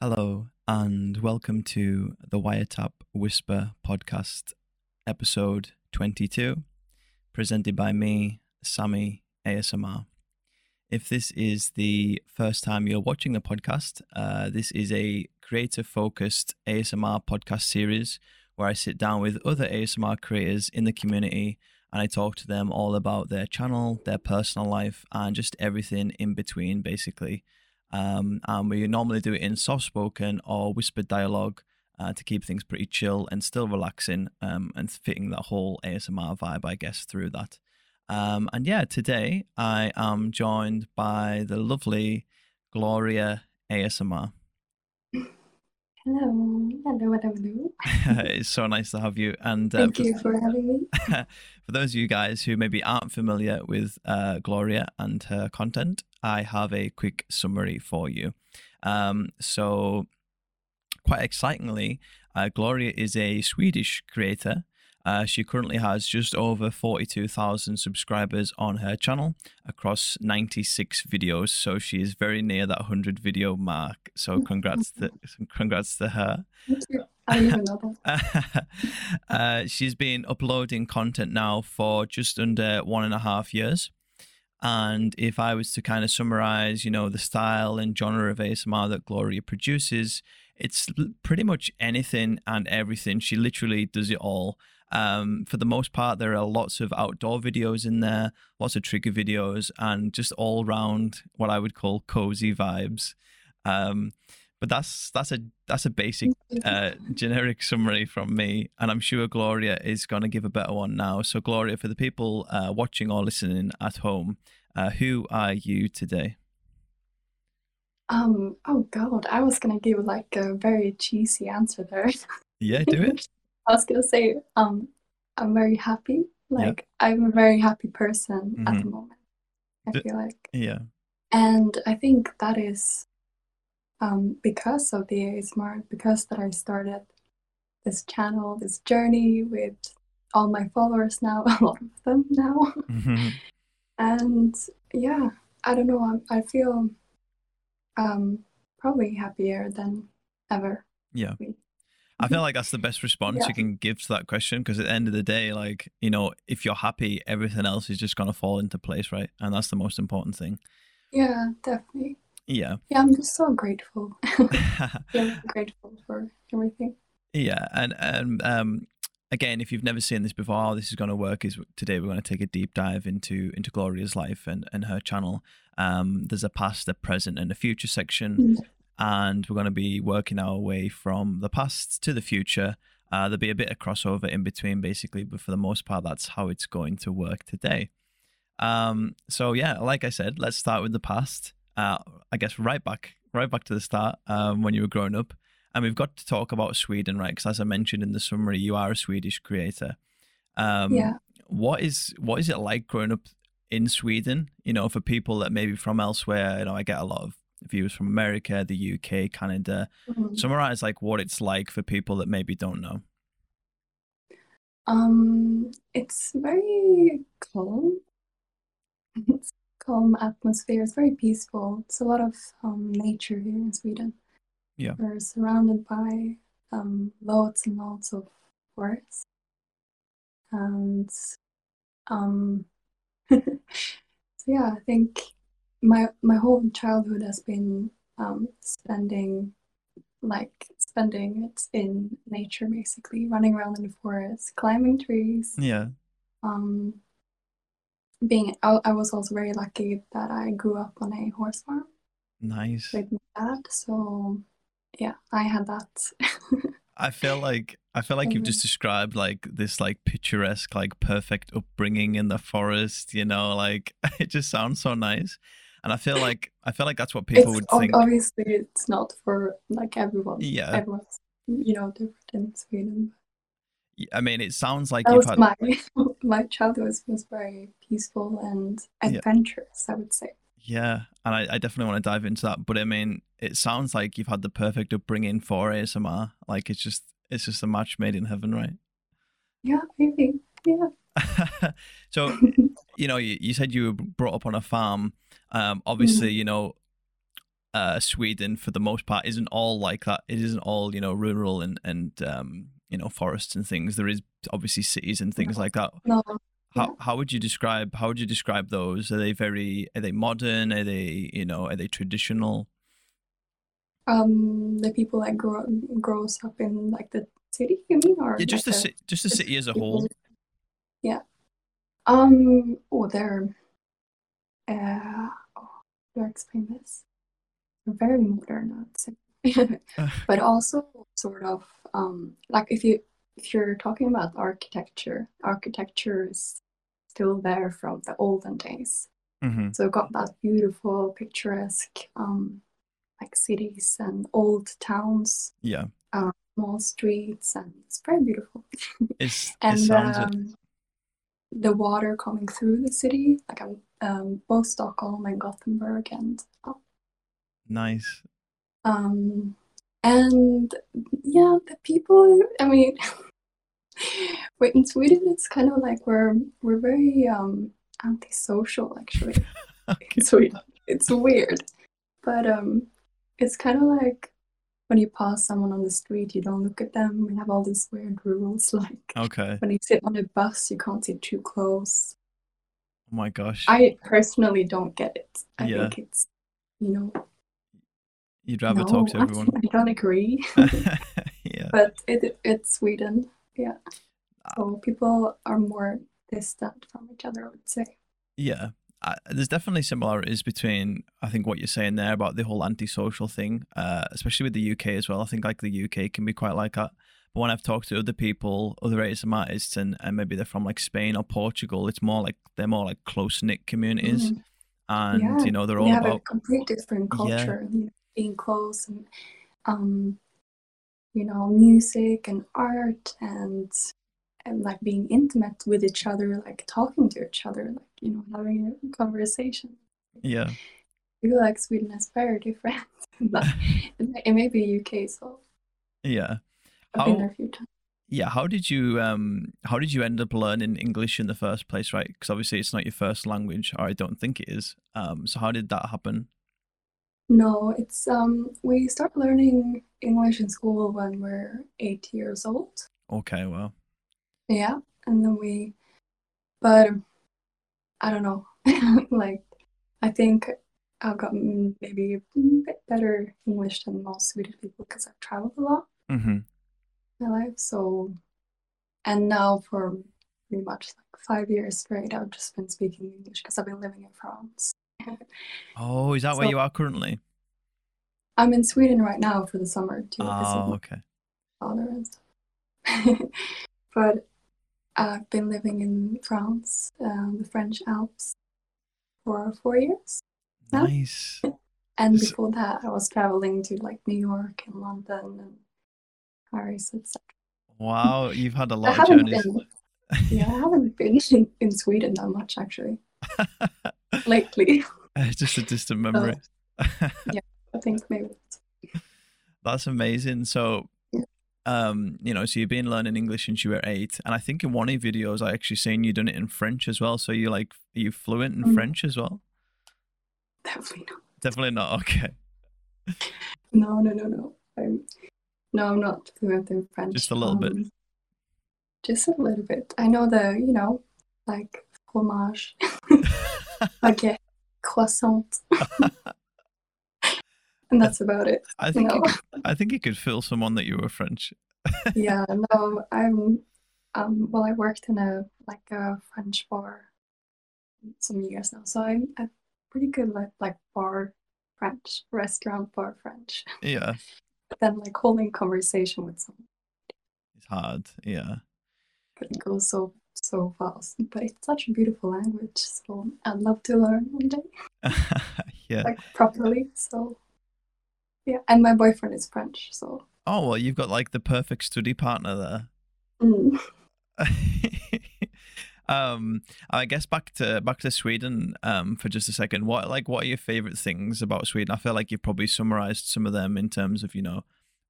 Hello, and welcome to the Wiretap Whisper podcast, episode 22, presented by me, Sammy ASMR. If this is the first time you're watching the podcast, uh, this is a creator focused ASMR podcast series where I sit down with other ASMR creators in the community and I talk to them all about their channel, their personal life, and just everything in between, basically. Um, and we normally do it in soft spoken or whispered dialogue uh, to keep things pretty chill and still relaxing um, and fitting that whole ASMR vibe, I guess, through that. Um, and yeah, today I am joined by the lovely Gloria ASMR. Hello, hello, hello, it's so nice to have you. And uh, Thank for, you for having me. for those of you guys who maybe aren't familiar with uh, Gloria and her content, I have a quick summary for you. Um, so, quite excitingly, uh, Gloria is a Swedish creator. Uh, she currently has just over 42,000 subscribers on her channel across 96 videos. So she is very near that 100 video mark. So congrats to congrats to her. Thank you. I didn't even know that. uh, she's been uploading content now for just under one and a half years. And if I was to kind of summarize, you know, the style and genre of ASMR that Gloria produces, it's pretty much anything and everything. She literally does it all. Um, for the most part, there are lots of outdoor videos in there, lots of trigger videos, and just all round what I would call cozy vibes. Um, but that's that's a that's a basic uh, generic summary from me, and I'm sure Gloria is going to give a better one now. So, Gloria, for the people uh, watching or listening at home, uh, who are you today? Um, oh God, I was gonna give like a very cheesy answer there. Yeah, do it. I was gonna say, um, I'm very happy. Like I'm a very happy person at the moment. I feel like, Yeah, and I think that is, um, because of the ASMR, because that I started this channel, this journey with all my followers now, a lot of them now. Mhm. And yeah, I don't know. I, I feel um probably happier than ever. yeah. I feel like that's the best response Yeah. you can give to that question because at the end of the day, like you know, if you're happy, everything else is just going to fall into place, right? And that's the most important thing. Yeah, definitely. Yeah. Yeah, I'm just so grateful. yeah, grateful for everything. Yeah, and and um, again, if you've never seen this before, how this is going to work is today we're going to take a deep dive into into Gloria's life and and her channel. Um, there's a past, a present, and a future section, Mm. and we're going to be working our way from the past to the future. Uh, there'll be a bit of crossover in between, basically, but for the most part, that's how it's going to work today. Um, so yeah, like I said, let's start with the past. Uh, I guess right back, right back to the start, um, when you were growing up, and we've got to talk about Sweden, right? Because as I mentioned in the summary, you are a Swedish creator. Um, Yeah. What is what is it like growing up in Sweden? You know, for people that maybe from elsewhere. You know, I get a lot of viewers from America, the UK, Canada. Mhm. Summarize like what it's like for people that maybe don't know. Um, it's very calm. It's calm atmosphere. It's very peaceful. It's a lot of um, nature here in Sweden. Yeah. We're surrounded by um, loads and loads of forests. And um, so yeah, I think my my whole childhood has been um, spending like spending it in nature basically, running around in the forest, climbing trees. Yeah. Um, being I, I was also very lucky that I grew up on a horse farm Nice. with my dad, so yeah, I had that. I feel like I feel like you've mm-hmm. just described like this like picturesque, like perfect upbringing in the forest. You know, like it just sounds so nice, and I feel like I feel like that's what people It's would ob- think. obviously it's not for like everyone. Yeah, Everyone's you know different in Sweden. I mean, it sounds like That you've had. my my childhood was, was very peaceful and Yeah. adventurous, I would say. Yeah, and I, I definitely want to dive into that. But I mean, it sounds like you've had the perfect upbringing for ASMR. Like it's just it's just a match made in heaven, right? Yeah, maybe. Yeah. so you know, you, you said you were brought up on a farm. Um, obviously, you know, uh, Sweden for the most part isn't all like that. It isn't all you know rural and and um, you know forests and things. There is obviously cities and things like that. No, How how would you describe how would you describe those? Are they very are they modern? Are they you know are they traditional? um, the people that grow grows up in like the city, you mean, or Yeah, just the like ci- just the city as a people- whole. Yeah. Um. Oh, they're. Uh. Oh, do I explain this? They're very modern, I'd say. but also sort of um like if you if you're talking about architecture, architecture is still there from the olden days. hmm So got that beautiful, picturesque um like cities and old towns, Yeah, small streets, and it's very beautiful. it's it and sounds it. um, the water coming through the city, like um, um, both Stockholm and Gothenburg, and nice. Um, and yeah, the people. I mean, wait, in Sweden, it's kind of like we're we're very um antisocial actually. Okay. Sweden, it's weird, but um, it's kind of like. When you pass someone on the street, you don't look at them. We have all these weird rules, like Okay. when you sit on a bus, you can't sit too close. Oh my gosh. I personally don't get it. I Yeah. think it's, you know, You'd rather no, talk to everyone. I don't agree, yeah. but it it's Sweden, yeah. Ah. So people are more distant from each other, I would say. Yeah. There's definitely similarities between I think what you're saying there about the whole antisocial thing, uh, especially with the UK as well. I think like the UK can be quite like that. But when I've talked to other people, other ASM artists, and, and maybe they're from like Spain or Portugal, it's more like they're more like close knit communities, Mhm. and Yeah, you know they're all have a about complete different culture, know, being close and, um, you know, music and art and and like being intimate with each other, like talking to each other, like you know, having a conversation. yeah I feel like Sweden is very different. but it may be UK, so yeah I've been there a few times. yeah. How did you um how did you end up learning English in the first place, right? Because obviously it's not your first language, or I don't think it is. Um, so how did that happen? No, it's um we start learning English in school when we're eight years old. Okay, well, Yeah, and then we, but I don't know. like, I think I've gotten maybe a bit better English than most Swedish people because I've traveled a lot hmm in my life. So, and now for pretty much like five years straight, I've just been speaking English because I've been living in France. Oh, is that where you are currently? I'm in Sweden right now for the summer to visit Oh, my okay. father and stuff. but I've been living in France, um, the French Alps, for four years. Yeah. Nice. And So- before that, I was traveling to like New York and London and Paris, etc. Wow, you've had a lot of haven't journeys. been, yeah, I haven't been in, in Sweden that much actually lately. It's just a distant memory. Yeah, I think maybe. That's amazing. So, um, you know, so you've been learning English since you were eight, and I think in one of your videos I actually seen you done it in French as well. So you like, are you fluent in Mm. French as well? Definitely not. Definitely not. Okay, No, no, no, no. I'm, no, I'm not fluent in French. Just a little bit. Um, Just a little bit. I know the, you know, like fromage, baguette, croissant. and that's about it. I think you No. could, I think you could fool someone that you were French. yeah, no, I'm, um, well, I worked in a, like a French bar some years now. So I'm, I'm pretty good at like bar French, restaurant bar French. Yeah, But then like holding conversation with someone. it's hard. Yeah, but it goes so so fast. But it's such a beautiful language, so I'd love to learn one day, yeah. like properly. So yeah, and my boyfriend is French, so Oh well, you've got like the perfect study partner there. mm. um i guess back to back to sweden um for just a second what like what are your favorite things about sweden i feel like you've probably summarized some of them in terms of you know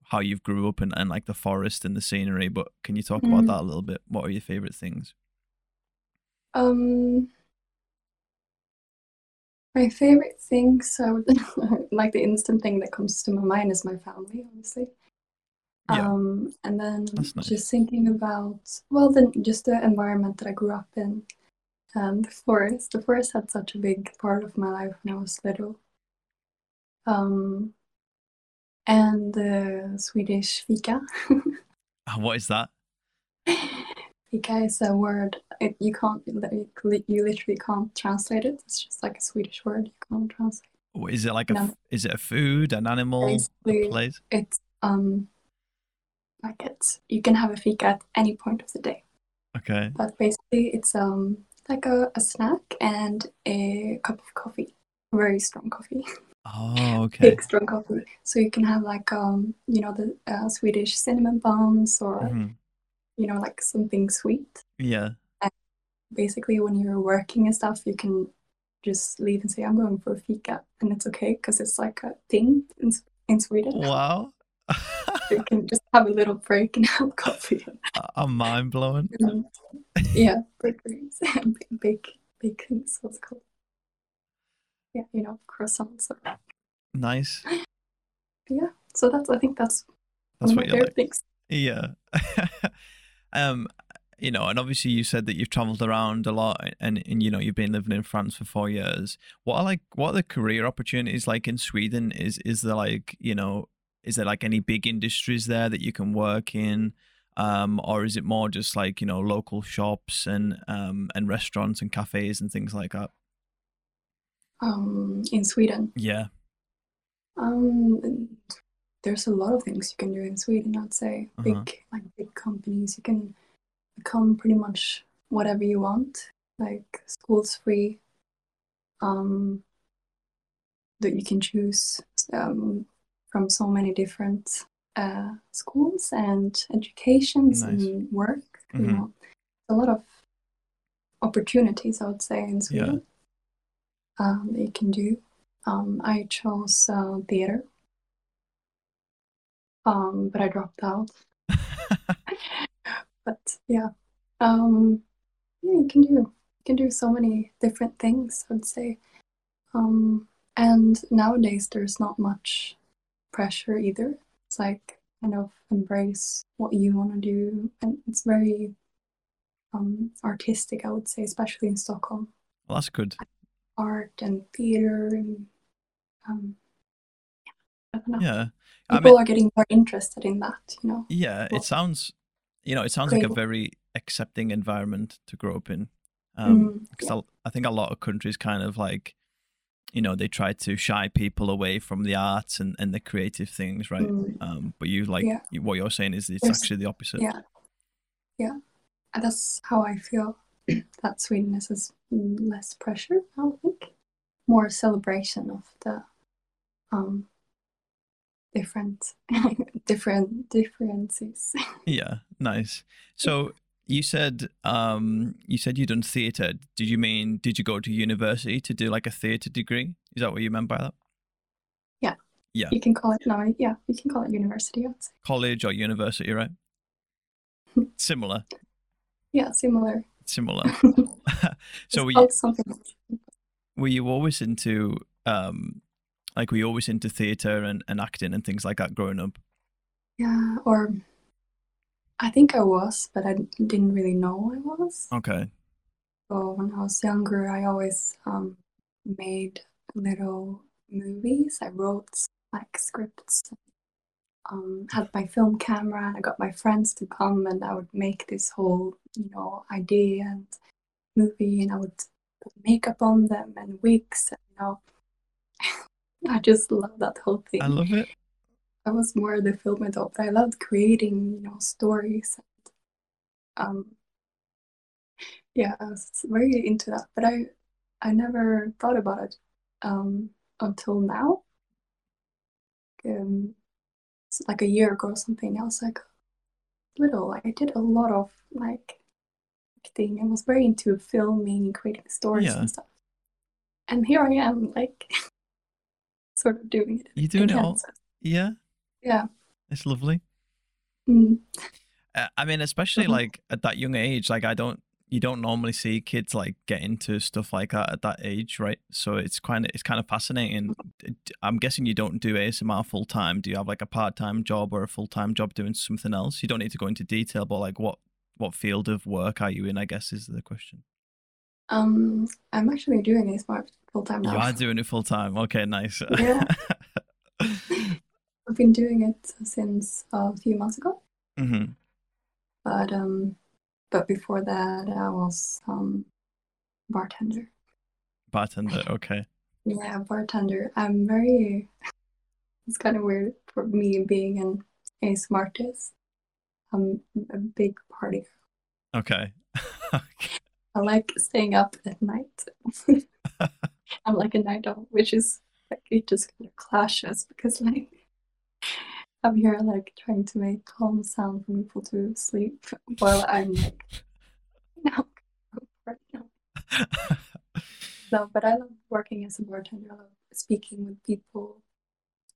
how you've grew up and, and like the forest and the scenery but can you talk about Mhm. that a little bit what are your favorite things um, My favorite thing, so like the instant thing that comes to my mind is my family, obviously. Yeah. Um, and then nice. just thinking about, well, then just the environment that I grew up in and the forest. The forest had such a big part of my life when I was little. Um, and the Swedish fika. Uh, What is that? Fika is a word it, you can't you literally can't translate it. It's just like a Swedish word you can't translate. What- Is it like a? No. f- Is it a food, an animal, a place? it's um like it's you can have a fika at any point of the day. Okay. But basically it's um like a, a snack and a cup of coffee. Very strong coffee. Oh, okay. Big strong coffee. So you can have like um you know the uh, Swedish cinnamon buns or Mhm. you know like something sweet. Yeah. basically when you're working and stuff you can just leave and say i'm going for a fika and it's okay because it's like a thing in, in sweden Wow. you can just have a little break and have coffee I'm mind blown. and, yeah bakeries bake bake things what's called yeah you know croissants or, Nice. yeah so that's i think that's, That's one what you like. things Yeah. um, you know, and obviously you said that you've traveled around a lot and, and you know, you've been living in France for four years. What are like what are the career opportunities like in Sweden? Is is there like, you know, is there like any big industries there that you can work in? Um, or is it more just like, you know, local shops and um and restaurants and cafes and things like that? Um in sweden Yeah. Um, there's a lot of things you can do in Sweden, I'd say. Uh-huh. Big, like big companies. You can become pretty much whatever you want. Like school's free. Um, that you can choose um, from so many different uh, schools and educations Nice. and work. You Mhm. know, a lot of opportunities, I would say, in Sweden um, that you can do. Um, I chose uh, theater, um, but I dropped out. but yeah, um, yeah, you can do you can do so many different things. I'd say, um, and nowadays there's not much pressure either. It's like kind of embrace what you want to do, and it's very um, artistic. I would say, especially in Stockholm well, that's good. Art and theater and um I don't know. Yeah. I People mean, are getting more interested in that, you know. yeah, Well, it sounds, you know, it sounds like a very accepting environment to grow up in. Um, Mm, because I, I think a lot of countries kind of like, you know, they try to shy people away from the arts and, and the creative things, right? mm, Um, but you like Yeah. you, what you're saying is it's There's- actually the opposite. yeah. Yeah. And that's how I feel that Sweden is is less pressure, I think. More celebration of the um different different differences. Yeah, nice. So you said um you said you done theatre. Did you mean did you go to university to do like a theatre degree? Is that what you meant by that? Yeah. Yeah. You can call it no, yeah, you can call it university, College or university, right? Similar. Yeah, similar. Similar. So were you, were you always into um like were you always into theatre and, and acting and things like that growing up? Yeah, or I think I was, but I didn't really know I was. Okay. So when I was younger, I always um, made little movies. I wrote like scripts, um, had my film camera, and I got my friends to come, and I would make this whole, you know, idea and movie, and I would put makeup on them and wigs, and you know, I just love that whole thing. I love it. I was more the film though, but I loved creating, you know, stories. And, um, yeah, I was very into that, but I, I never thought about it um, until now. Um, like a year ago or something. I was like little. I did a lot of like acting. I was very into filming and creating stories Yeah. and stuff. And here I am, like sort of doing it. You're doing it all. Yeah. Yeah. It's lovely. Mm. Uh, I mean, especially Mhm. like at that young age, like I don't, you don't normally see kids like get into stuff like that at that age, right? So it's kind of it's kind of fascinating. I'm guessing you don't do ASMR full time. Do you have like a part time job or a full time job doing something else? You don't need to go into detail, but like what what field of work are you in? I guess is the question. Um, I'm actually doing ASMR full time now. You are doing it full time. Okay, nice. Yeah. I've been doing it since a few months ago. hmm But um, but before that, I was um bartender. Bartender. Okay. Yeah, bartender. I'm very. It's kind of weird for me being an ASMR artist. I'm a big party. girl. Okay. I like staying up at night. I'm like a night owl, which is like it just kind of clashes because like I'm here like trying to make calm sound for people to sleep while I'm like no, for it, no. But I love working as a bartender. I love speaking with people,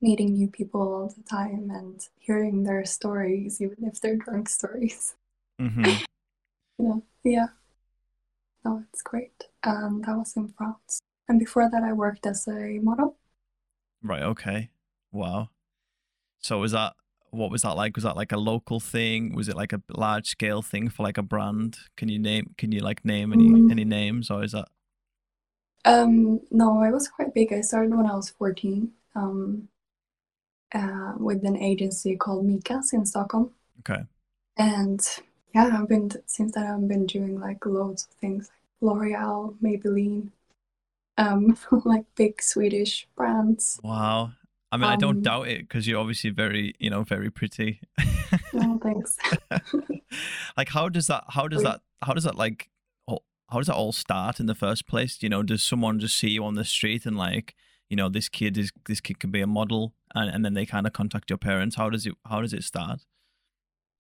meeting new people all the time, and hearing their stories, even if they're drunk stories. Mm-hmm. You know, yeah. No, it's great. And that was in France. And before that, I worked as a model. Right. Okay. Wow. So was that what was that like? Was that like a local thing? Was it like a large scale thing for like a brand? Can you name? Can you like name any Mm. any names, or is that Um, no, it was quite big. I started when I was 14 um, uh, with an agency called Mikas in Stockholm. okay? And yeah, I've been since then I've been doing like loads of things like L'Oreal, Maybelline, um, like big Swedish brands. Wow. I mean, I don't Um, doubt it because you're obviously very, you know, very pretty. No, thanks. like, how does that? How does that? How does that like? How does that all start in the first place? You know, does someone just see you on the street and like, you know, this kid is this kid can be a model, and, and then they kind of contact your parents? How does it? How does it start?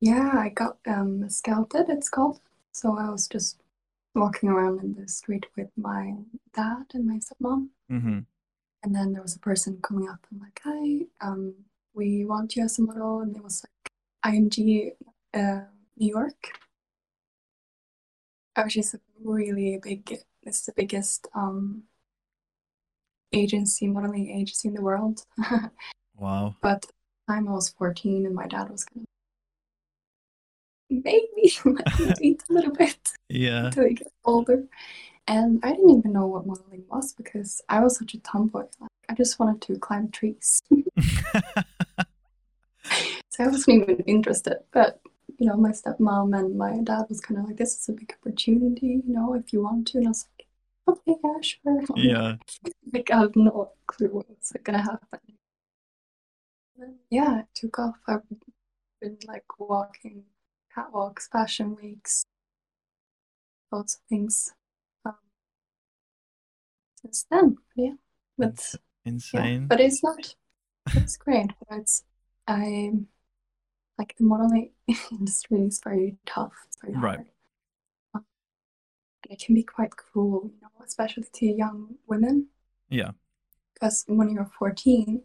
Yeah, I got um, scouted, it's called. So I was just walking around in the street with my dad and my stepmom. Mm-hmm. And then there was a person coming up and like, hi, um, we want you as a model. And it was like IMG uh, New York, which is a really big, it's the biggest um, agency, modeling agency in the world. Wow. But at the time I was 14 and my dad was kind of, maybe let me date a little bit Yeah. until he gets older. And I didn't even know what modeling was because I was such a tomboy. Like, I just wanted to climb trees. So I wasn't even interested. But, you know, my stepmom and my dad was kind of like, this is a big opportunity, you know, if you want to. And I was like, okay, yeah, sure. yeah. Like, I have no clue what was going to happen. Then, yeah, it took off. I've been like walking catwalks, fashion weeks, lots of things since then. Yeah, but yeah, Insane. but it's not. It's great. But it's I like the modeling industry is very tough. It's very Right. hard. Um, it can be quite cruel, you know, especially to young women. Yeah. Because when you're 14,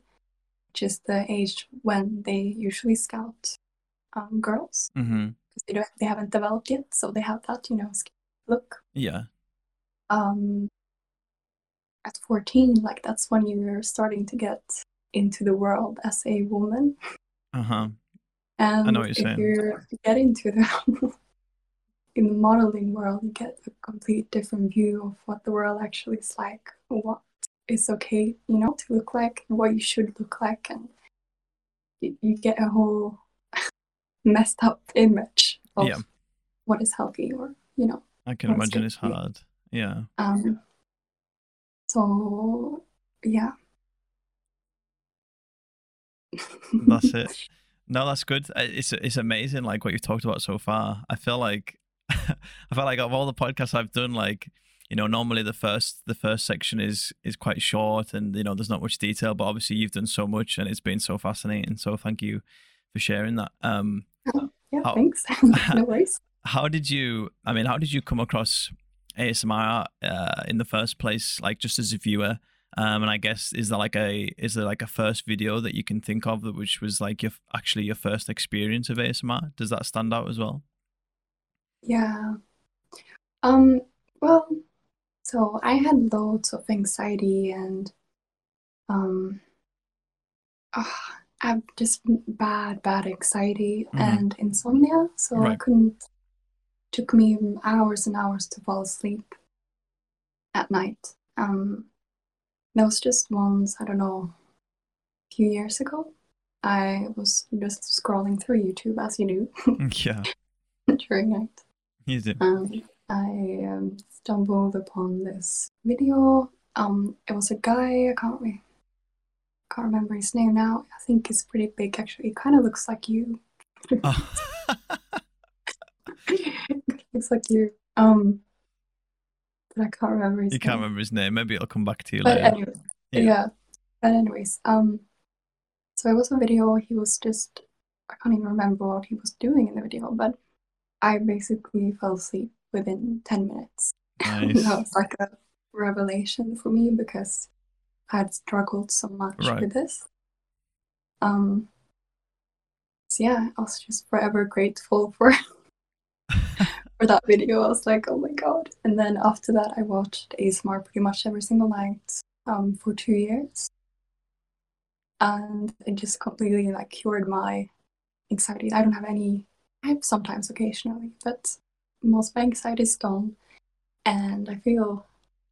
which is the age when they usually scout um, girls, Mm-hmm. because they don't, they haven't developed yet, so they have that, you know, look. Yeah. Um, at 14, like that's when you're starting to get into the world as a woman. Uh huh. And I know what you're if saying. you get into the in the modeling world, you get a complete different view of what the world actually is like, what is okay, you know, to look like, what you should look like, and you, you get a whole messed up image of Yeah. what is healthy, or you know. I can imagine it's hard. Yeah. Um. So yeah. That's it. No, that's good. It's it's amazing, like what you've talked about so far. I feel like I feel like of all the podcasts I've done, like you know, normally the first the first section is is quite short, and you know, there's not much detail. But obviously, you've done so much, and it's been so fascinating. So thank you for sharing that. Um, Yeah, How- thanks. no worries. how did you? I mean, how did you come across ASMR uh, in the first place? Like just as a viewer. Um, and I guess is there like a is there like a first video that you can think of that which was like your actually your first experience of ASMR? Does that stand out as well? Yeah. Um, well, so I had loads of anxiety and um ah, I have just bad, bad anxiety Mhm. and insomnia. So I couldn't took me hours and hours to fall asleep at night. Um, there was just once, I don't know, a few years ago. I was just scrolling through YouTube as you do Yeah, during night. you do. Um, I um, stumbled upon this video. Um, it was a guy. I can't re- can't remember his name now. I think he's pretty big actually. He kind of looks like you. Oh. looks like you. Um, but I can't remember his you name. can't remember his name. Maybe it'll come back to you But later. anyway, Yeah. yeah. But anyways, um, so it was a video. He was just I can't even remember what he was doing in the video, but I basically fell asleep within ten minutes. Nice. that was like a revelation for me because I had struggled so much Right. with this. Um. So yeah, I was just forever grateful for for that video. I was like, oh my god. And then after that, I watched ASMR pretty much every single night um, for two years. And it just completely like cured my anxiety. I don't have any, I have sometimes occasionally, but most of my anxiety is gone. And I feel,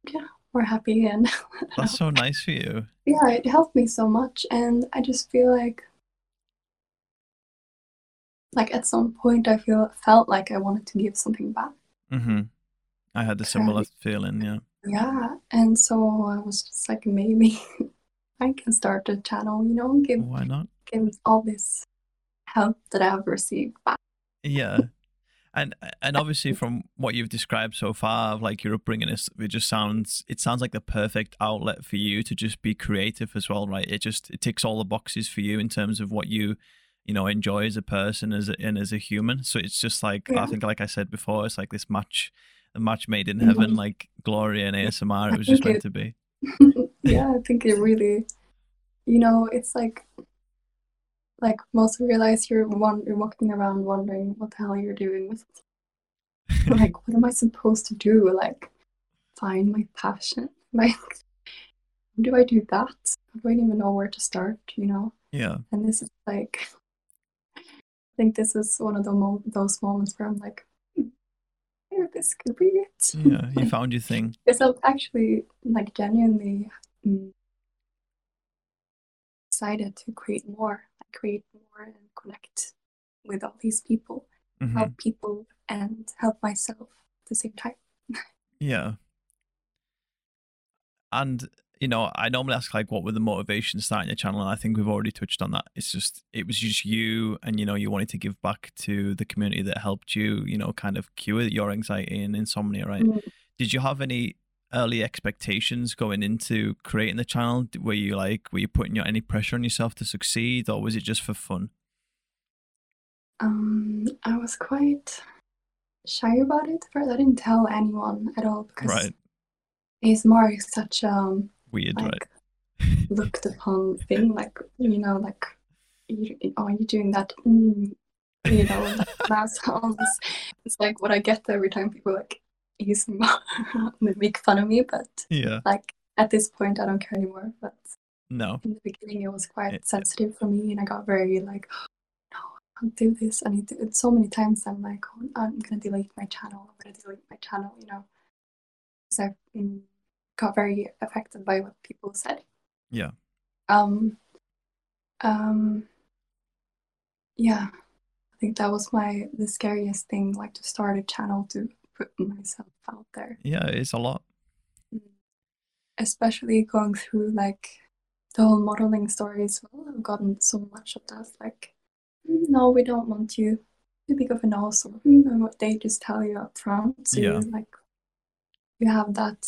yeah, more happy. And That's so nice for you. yeah, it helped me so much. And I just feel like, like at some point, I feel felt like I wanted to give something back. Mm-hmm. I had a similar feeling. Yeah. Yeah, and so I was just like, maybe I can start a channel, you know, give Why not? give all this help that I have received back. Yeah. And and obviously from what you've described so far of like your upbringing is it just sounds it sounds like the perfect outlet for you to just be creative as well, right? It just it ticks all the boxes for you in terms of what you you know enjoy as a person as a, and as a human. So it's just like I think like I said before, it's like this match a match made in heaven, Mhm. like Gloria and ASMR. It was just meant it- to be. yeah, I think it really, you know, it's like, like most life you're one, you're walking around wondering what the hell you're doing with, like, what am I supposed to do? Like, find my passion. Like, how do I do that? I don't even know where to start, you know? yeah. And this is like, think this is one of the mo- those moments where I'm like, "Hmm, maybe this could be it. Yeah. You found your thing. Because I'm actually like genuinely mm, excited to create more, like create more and connect with all these people, hmm help people and help myself at the same time. Yeah. And you know, I normally ask like what were the motivations starting the channel, and I think we've already touched on that. It's just it was just you and you know, you wanted to give back to the community that helped you, you know, kind of cure your anxiety and insomnia, right? Mm. Did you have any early expectations going into creating the channel? Were you like were you putting your, any pressure on yourself to succeed or was it just for fun? Um, I was quite shy about it. First, I didn't tell anyone at all because Right. ASMR is such um Weird, right? looked upon thing like you know like you, oh you're doing that mm, you know mouth sounds it's like what i get every time people like use make fun of me but Yeah. like at this point i don't care anymore but No. in the beginning it was quite It- sensitive for me and i got very like no i can't do this i need to it's so many times i'm like oh, i'm gonna delete my channel i'm gonna delete my channel you know because i mm, got very affected by what people said Yeah. um um yeah i think that was my the scariest thing like to start a channel to put myself out there Yeah, it's a lot. Mm. especially going through like the whole modeling story as well i've gotten so much of that like "Mm, no we don't want you too big of a nose or "Mm," and what they just tell you up front so Yeah. you like you have that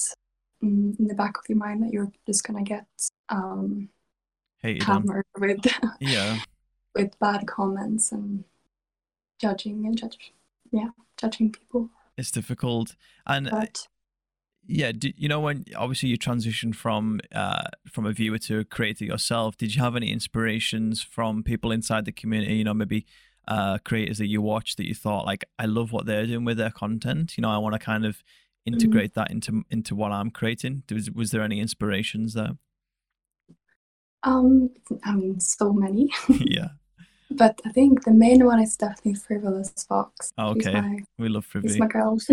in the back of your mind that you're just gonna get um hammered with Yeah. with bad comments and judging and judge yeah judging people It's difficult. And but Yeah, do, you know when obviously you transitioned from uh, from a viewer to a creator yourself. Did you have any inspirations from people inside the community? You know, maybe uh, creators that you watch that you thought like I love what they're doing with their content? You know, I want to kind of integrate that into into what I'm creating. Was was there any inspirations there? Um, I mean, so many. yeah. But I think the main one is definitely Frivolous Fox. Oh, okay. my, We love frivolous she's my girl.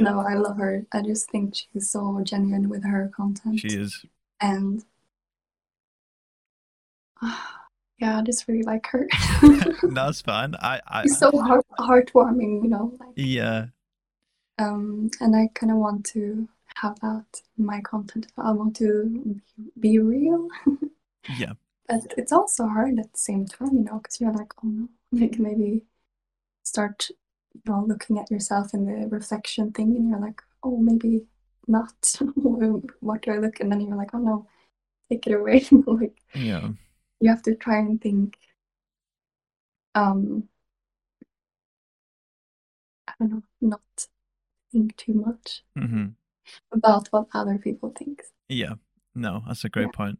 no, I love her. I just think she's so genuine with her content. she is. And yeah, I just really like her. That's fine. I, I She's so heart heartwarming, you know. Like, yeah. Um, and I kind of want to have that in my content. I want to be real, Yeah. but it's also hard at the same time, you know, because you're like, oh no, like maybe start, you know, looking at yourself in the reflection thing, and you're like, oh, maybe not. what do I look? And then you're like, oh no, take it away. like Yeah. you have to try and think. Um, I don't know, not think too much hmm about what other people think. Yeah. No, that's a great Yeah. point.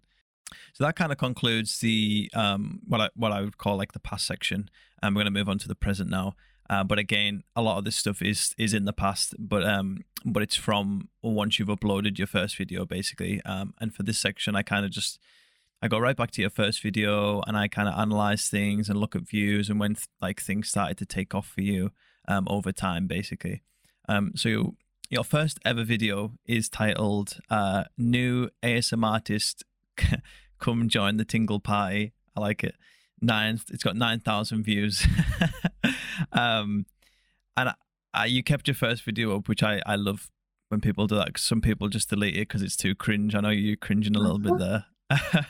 So that kind of concludes the um what I what I would call like the past section. And we're gonna move on to the present now. Uh, but again, a lot of this stuff is is in the past, but um, but it's from once you've uploaded your first video, basically. Um, and for this section, I kind of just I go right back to your first video, and I kind of analyze things and look at views and when like things started to take off for you um over time, basically. Um, so your first ever video is titled uh, "New ASM Artist, Come Join the Tingle Party." I like it. Nine. It's got nine thousand views. um, and uh, you kept your first video up, which I I love when people do that. 'cause some people just delete it because it's too cringe. I know you're cringing a little bit there.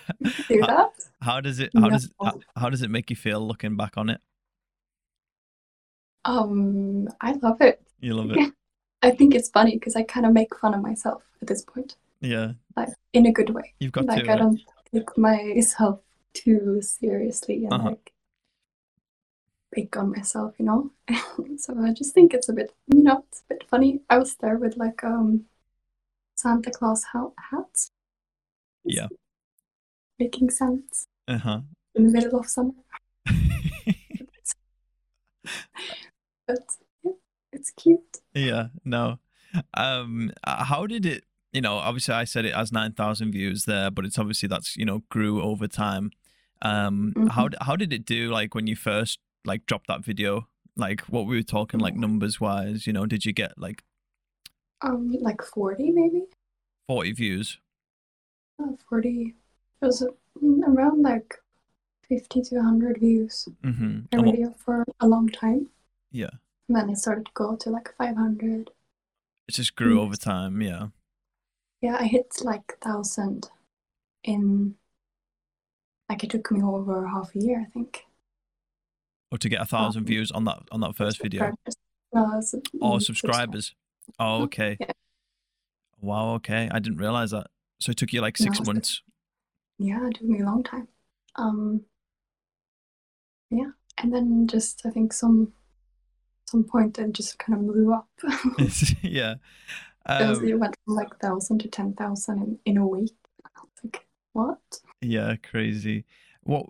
Do that? how does it? How does No. how, how does it make you feel looking back on it? Um, I love it. You love it. I think it's funny because I kind of make fun of myself at this point, Yeah, like in a good way. you've got Like to. I don't take myself too seriously and Uh-huh. like pick on myself, you know. so I just think it's a bit, you know, it's a bit funny. I was there with like um Santa Claus ha- hats, Yeah. making sense. Uh huh. in the middle of summer. But it's cute. Yeah, no. Um, uh, how did it? You know, obviously, I said it has nine thousand views there, but it's obviously that's you know grew over time. Um, how d- how did it do? Like when you first like dropped that video, like what we were talking like numbers wise. You know, did you get like Um, like forty maybe. forty views? Uh, 40 it was mm, around like 50 to 100 views Mm-hmm. a video for a long time yeah, and then it started to go to like 500 it just grew Mm. over time. Yeah. yeah i hit like 1000 in like it took me over half a year i think Or to get a thousand Um, views on that on that first video. No, Or mm, subscribers. Oh, okay. Yeah. Wow. Okay, I didn't realize that. So it took you like six No, months. yeah it took me a long time um yeah and then just i think some some point it just kind of blew up yeah. Um, it went from like thousand to ten thousand in, in a week. Like, what? Yeah, crazy. What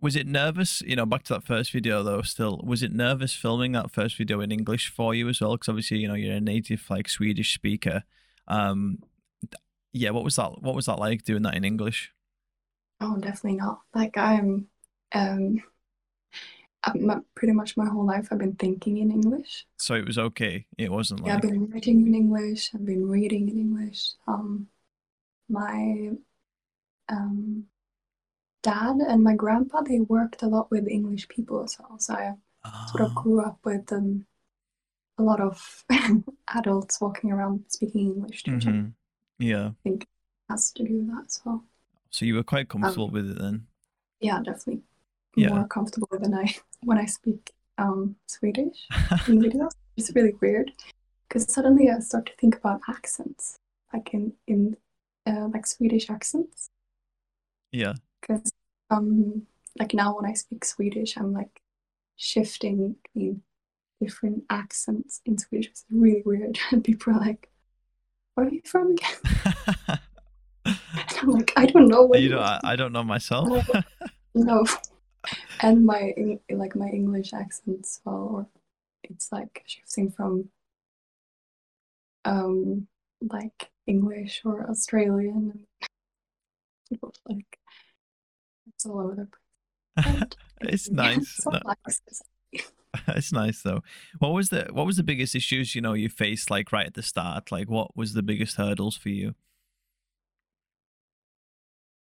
was it nervous? You know, back to that first video though. Still, was it nervous filming that first video in English for you as well? Because obviously, you know, you're a native like Swedish speaker. Um, yeah. What was that? What was that like doing that in English? Oh, definitely not. Like I'm, um, I'm uh, pretty much my whole life I've been thinking in English. So it was okay. It wasn't Yeah, I've been writing in English. I've been reading in English. Um, my um dad and my grandpa they worked a lot with English people as well. So I sort of Ah, grew up with um a lot of adults walking around speaking English to each other. mhm. Yeah. Has to do with that as well. So you were quite comfortable with it then. Yeah, definitely Yeah. more comfortable than I when I speak um Swedish in videos. It's really weird because suddenly I start to think about accents, like in in uh, like Swedish accents. Yeah. Because um like now when I speak Swedish, I'm like shifting between different accents in Swedish. It's really weird, and people are like, "Where are you from again?" And I'm like, "I don't know." You know, I, I don't know myself. No. And my like my English accent as well, or it's like shifting from um like English or Australian, like it's all over the place. It's nice. some No, it's nice though. What was the what was the biggest issues you know you faced like right at the start? Like what was the biggest hurdles for you?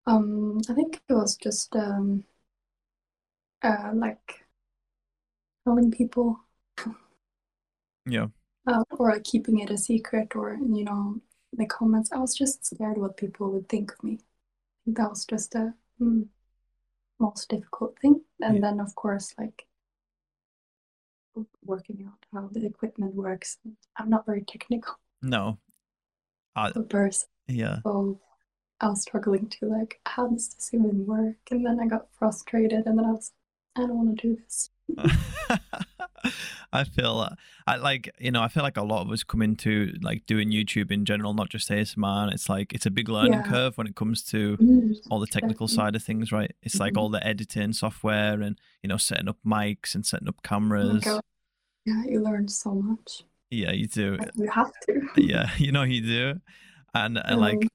Um, I think it was just um uh like telling people Yeah. uh, or like keeping it a secret or you know the comments. I was just scared what people would think of me. That was just the mm, most difficult thing. And Yeah. then of course like working out how the equipment works. I'm not very technical No. Uh, person, yeah. so I was struggling to like how does this even work? And then I got frustrated, and then I was I don't want to do this. I feel uh, I like you know I feel like a lot of us come into like doing YouTube in general, not just ASMR. It's like it's a big learning Yeah. curve when it comes to Mm, all the technical definitely. side of things, right? It's like Mhm. all the editing software and you know setting up mics and setting up Oh cameras. God. Yeah, you learn so much. Yeah, you do. Like, you have to. Yeah, you know you do. And, and like Um,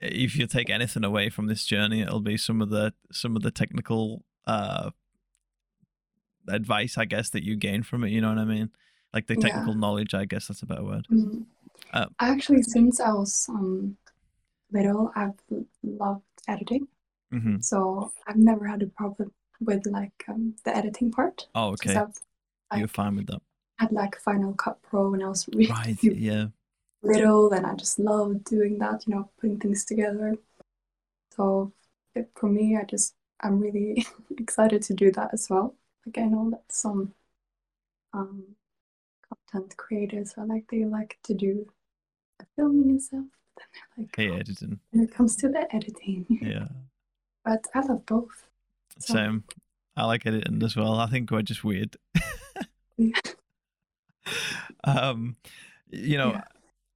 if you take anything away from this journey, it'll be some of the some of the technical uh advice, I guess, that you gain from it. You know what I mean? Like the Yeah. technical knowledge, I guess that's a better word. Mm. Uh, Actually, since I was um, little, I've loved editing. hmm So I've never had a problem with like um, the editing part. Oh, okay. I've You're fine with that, I had like Final Cut Pro when I was really right? Yeah, little, and I just loved doing that. You know, putting things together. So it, for me, I just I'm really excited to do that as well. Like I know that some um, content creators are like they like to do the filming and stuff. But then they're like, hey, "Oh, editing. when it comes to the editing. Yeah, But I love both. So, same. I like editing as well. I think we're just weird. yeah. um, you know, Yeah.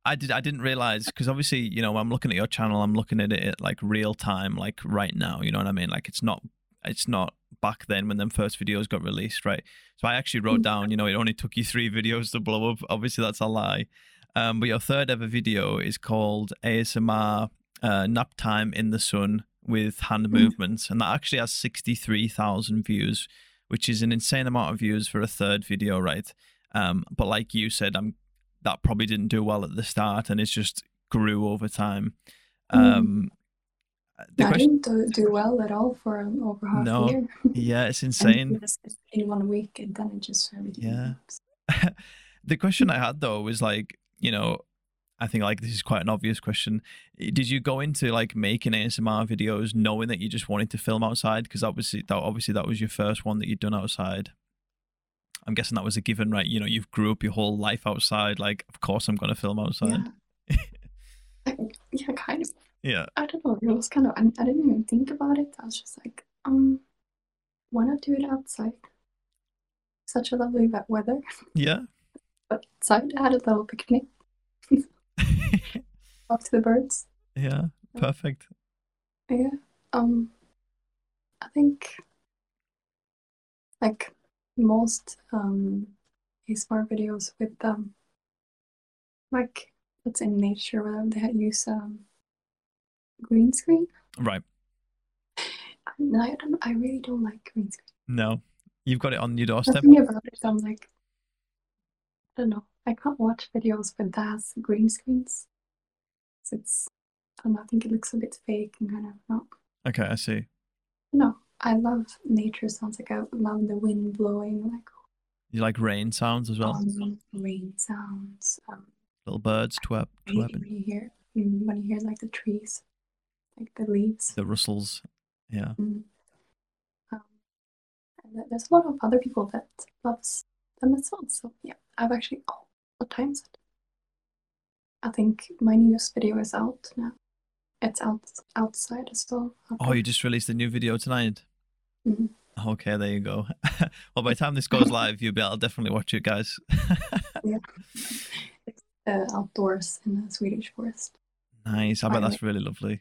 I did. I didn't realize because obviously, you know, when I'm looking at your channel, I'm looking at it like real time, like right now. You know what I mean? Like it's not. It's not back then when them first videos got released, right? So I actually wrote Mm. down, you know, it only took you three videos to blow up. Obviously, that's a lie. Um, but your third ever video is called ASMR uh, Nap Time in the Sun with Hand Mm. Movements, and that actually has sixty-three thousand views, which is an insane amount of views for a third video, right? Um, but like you said, I'm that probably didn't do well at the start, and it's just grew over time. Mm. Um, the I question, didn't do, do well at all for um, over half No, a year. yeah, it's insane. in one week, and then it just everything. Yeah. the question I had though was like, you know, I think like this is quite an obvious question. Did you go into like making ASMR videos knowing that you just wanted to film outside? Because obviously, that obviously that was your first one that you'd done outside. I'm guessing that was a given, right? You know, you've grew up your whole life outside. Like, of course, I'm going to film outside. Yeah. Yeah, kind of. Yeah. I don't know. It was kind of. I, I didn't even think about it. I was just like, um, why not do it outside? Such a lovely wet weather. Yeah. But outside, I had a little picnic. Talk to the birds. yeah. Perfect. Yeah. Um, I think like most um ASMR videos with um like that's in nature where they use um green screen. Right. I, I don't. I really don't like green screen. No, you've got it on your doorstep. About it. I'm like, I don't know. I can't watch videos with that green screens. 'Cause It's. I don't know. I think it looks a bit fake and kind of not. Okay, I see. No, I love nature sounds. Like I love the wind blowing, like You like rain sounds as well. um, rain sounds. Um, Little birds twerp, twerping. when you hear when you hear like the trees, like the leaves. The rustles. Yeah. Mm. Um, and there's a lot of other people that loves them as well. So yeah, I've actually oh, what time is it? I think my newest video is out now. It's out outside as well. Oh, you just released a new video tonight. Mhm. Okay, there you go. well, by the time this goes live, you'll be able to definitely watch it, guys. Yeah, it's uh, outdoors in the Swedish forest. nice. I bet Finally. that's really lovely.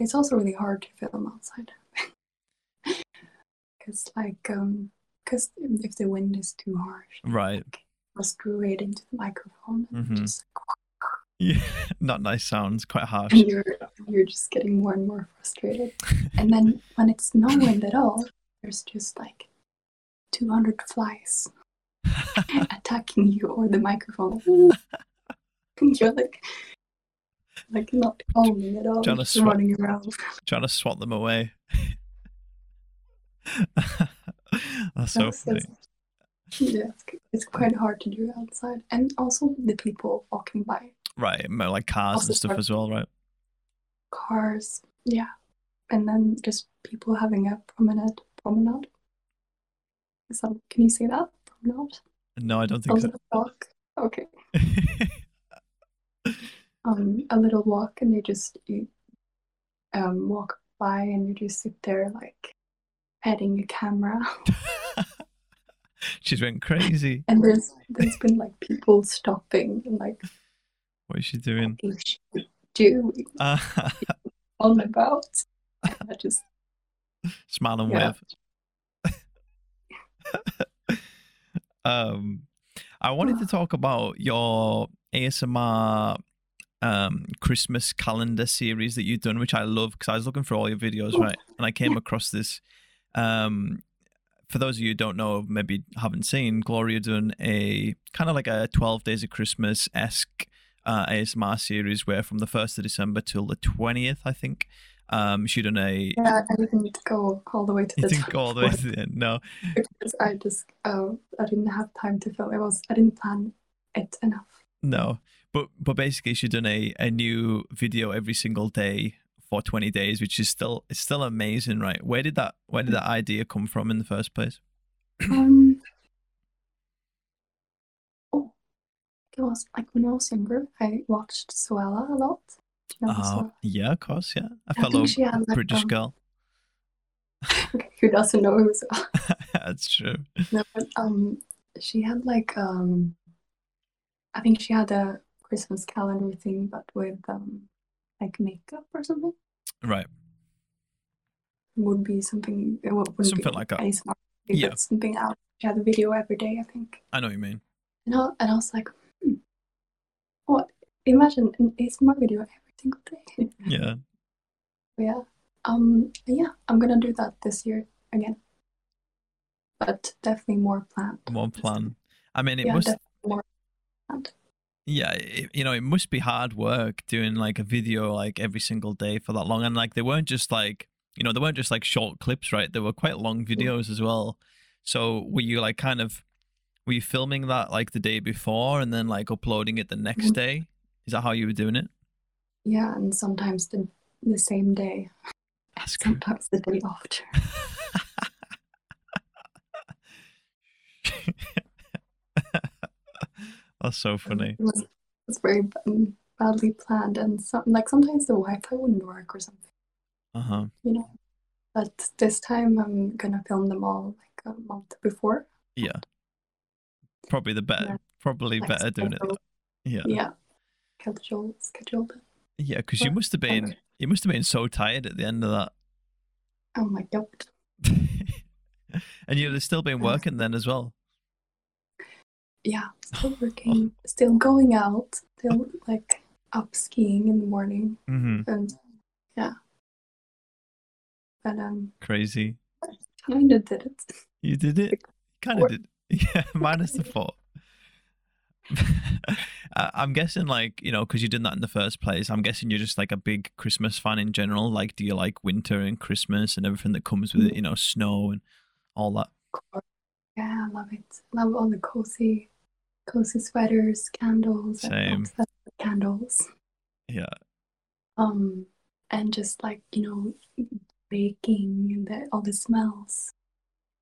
It's also really hard to film outside. because like um because if the wind is too harsh, Right. just straight into the microphone Mhm. just Yeah. Not nice sounds. Quite harsh. and you're you're just getting more and more frustrated. And then when it's no wind at all, there's just like 200 flies attacking you or the microphone. and you're like, like not calming at all, Trying to just swat- running around. Trying to swat them away. That's so That's- funny. yeah, it's, it's quite hard to do outside, and also the people walking by, Right. Like cars Also and stuff as well, right? cars, yeah, and then just people having a promenade. Promenade. Is that, can you say that? Promenade. No, I don't think A so. Okay. Um a little walk and they just you um walk by and you just sit there like petting a camera She's went crazy. and there's there's been like people stopping and like What is she doing? what is she doing Ah, on about and I just smile and Yeah. wave. um, I wanted to talk about your ASMR um Christmas calendar series that you've done, which I love because I was looking for all your videos, right? And I came across this. Um, for those of you who don't know, maybe haven't seen, Gloria done a kind of like a 12 Days of Christmas esque uh, ASMR series where from the 1st of December till the 20th, I think, um, she done a. yeah I didn't go all the way to the didn't go all the way to the end. No, because I just uh, I didn't have time to film it was I didn't plan it enough no. But but basically, she done a, a new video every single day for 20 days, which is still it's still amazing, right? Where did that where did that idea come from in the first place? Um. Oh, it was like when I was younger, I watched Zoella a lot. You know Uh, Zoella? yeah, of course, yeah. A I fellow she had like British um, girl. who doesn't know who Zoella? That's true. No, but um, she had like um, I think she had a Christmas calendar thing, but with um, like makeup or something. Right. Would be something. It would, Something be like that. ASMR, Yeah. something else. She the video every day, I think. I know what you mean. And I, and I was like, hmm, what? Imagine an ASMR video every single day. Yeah. yeah. Um. Yeah, I'm gonna do that this year again. But definitely more planned. More plan. I mean, it yeah, must. more planned. Yeah, it, you know, it must be hard work doing like a video like every single day for that long, and like they weren't just like you know they weren't just like short clips, right? They were quite long videos as well. So were you like kind of were you filming that like the day before and then like uploading it the next Mhm. day? Is that how you were doing it? Yeah, and sometimes the the same day. That's. Sometimes the day after. That's so funny. It was, it was very um, badly planned, and some like sometimes the Wi-Fi wouldn't work or something. Uh huh. you know. But this time I'm gonna film them all like a month before. Yeah. Probably the better. Yeah. Probably Like better doing it. Yeah. Yeah. Schedule scheduled. Yeah, because you must have been okay. you must have been so tired at the end of that. Oh my god. and you'd have still been working then as well. Yeah. Still working, still going out, still like up skiing in the morning Mm-hmm. and yeah. But um Crazy. kinda did it. You did it. Kind of did. Yeah, minus the four. I'm guessing, like you know, because you did that in the first place. I'm guessing you're just like a big Christmas fan in general. Like, do you like winter and Christmas and everything that comes with it? You know, snow and all that. Yeah, I love it. Love all the cozy cozy sweaters, candles, Same. candles. Yeah, um and just like you know baking and the, all the smells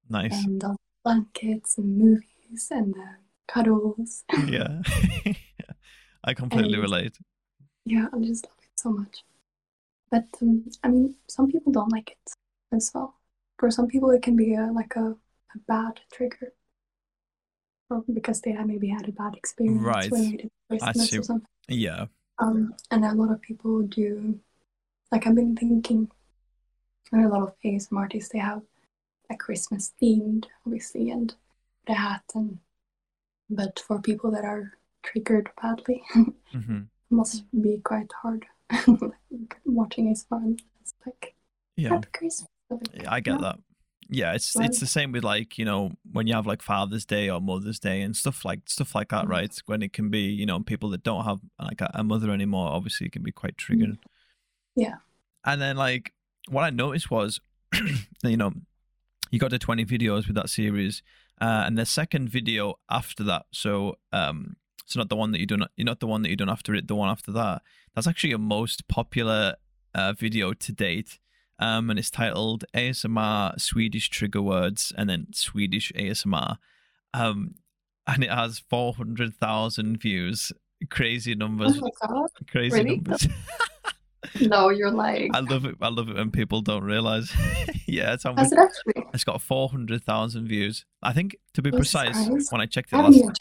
nice. and all the blankets and movies and the cuddles yeah, I completely And- relate. yeah i just love it so much but um, i mean some people don't like it as well for some people it can be a, like a, a bad trigger or because they have maybe had a bad experience Right. related to Christmas see. or something Yeah, Um, and a lot of people do, like I've been thinking, and a lot of ASMR artists they have a Christmas themed, obviously, and the hat and but for people that are triggered badly, hmm must be quite hard. like, watching is fun. It's like Yeah. happy Christmas. Like, Yeah, I get yeah. that. Yeah, it's Right. it's the same with like you know when you have like Father's Day or Mother's Day and stuff like stuff like that, Mhm. right? When it can be you know people that don't have like a, mother anymore, obviously, it can be quite triggered. Mm. Yeah. And then like what I noticed was, you know, you got to twenty videos with that series, uh, and the second video after that, so um, so not the one that you do not you're not the one that you done after it, the one after that. That's actually your most popular uh, video to date um, and it's titled ASMR Swedish trigger words and then Swedish ASMR, um, and it has four hundred thousand views. Crazy numbers, Oh my god! crazy really? numbers. No, you're lying. I love it. I love it when people don't realize. yeah, it's, Has it actually? it's got four hundred thousand views. I think to be Jesus precise, Christ. when I checked it I last,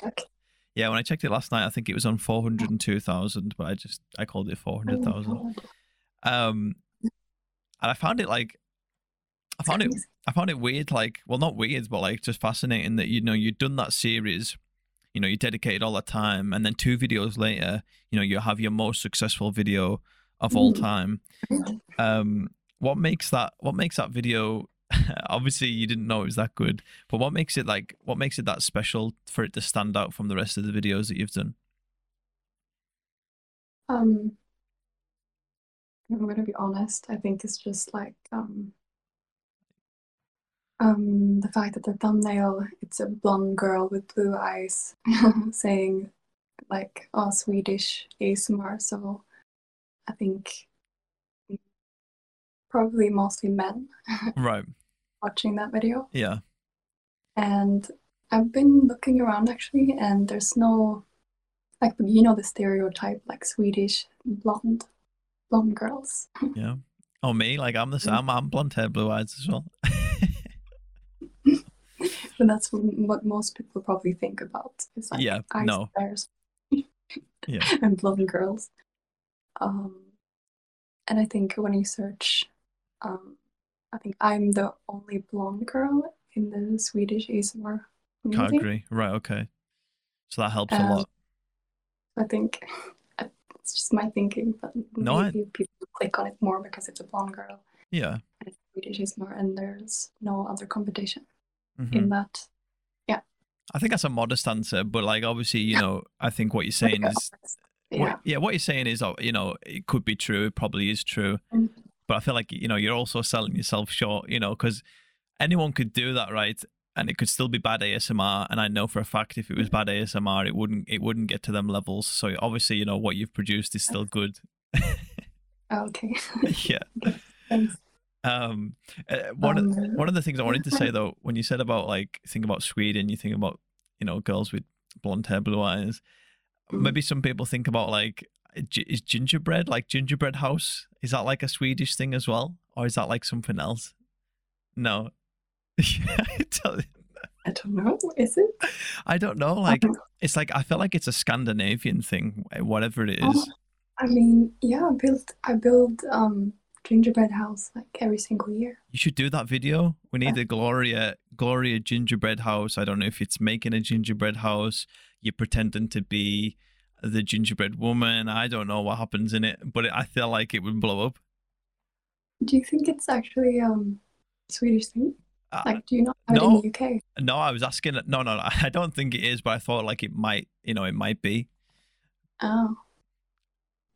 yeah, when I checked it last night, I think it was on four hundred and two thousand, but I just I called it four Oh hundred my thousand. God. Um, and I found it like, I found it. I found it weird, like, well, not weird, but like just fascinating that you know you'd done that series, you know, you dedicated all that time, and then two videos later, you know, you have your most successful video of all Mm. time. Um, what makes that? What makes that video? Obviously, you didn't know it was that good, but what makes it like? What makes it that special for it to stand out from the rest of the videos that you've done? Um, I'm gonna be honest. I think it's just like um, um, the fact that the thumbnail it's a blonde girl with blue eyes saying like oh Swedish ASMR. So I think probably mostly men Right. watching that video. Yeah. And I've been looking around actually, and there's no like you know the stereotype like Swedish blonde blonde girls. Yeah. Oh, me? Like I'm the Mm. I'm, I'm blonde hair, blue eyes as well. But that's what most people probably think about. It's like Yeah, ice no. Yeah. and blonde girls. Um, and I think when you search, um, I think I'm the only blonde girl in the Swedish ASMR community. agree. Right. Okay. So that helps a Um, lot. I think it's just my thinking, but No, I- maybe people click on it more because it's a blonde girl Yeah. and Swedish ASMR, and there's no other competition Mhm. in that. Yeah. I think that's a modest answer, but like obviously, you know, I think what you're saying is, Yeah. what, yeah, what you're saying is, uh, you know, it could be true. It probably is true, Mm. but I feel like you know you're also selling yourself short, you know, because anyone could do that, right? And it could still be bad ASMR. And I know for a fact, if it was bad ASMR, it wouldn't it wouldn't get to them levels. So obviously, you know, what you've produced is still good. Okay. yeah. Thanks. Um, uh, one of- Um, one of the things I wanted to say though, when you said about like think about Sweden, you think about you know girls with blonde hair, blue eyes. Mhm. Maybe some people think about like is gingerbread like gingerbread house? Is that like a Swedish thing as well, or is that like something else? No. I don't- I don't know. Is it? I don't know. Like it's like I feel like it's a Scandinavian thing, whatever it is. Oh. I mean, yeah, I built I build um gingerbread house like every single year. You should do that video. We need a Gloria Gloria gingerbread house. I don't know if it's making a gingerbread house. You're pretending to be the gingerbread woman. I don't know what happens in it, but I feel like it would blow up. Do you think it's actually um Swedish thing? Uh, Like, do you not have it no. in the UK? no, I was asking. No, no, no, I don't think it is, but I thought like it might. You know, it might be. Oh,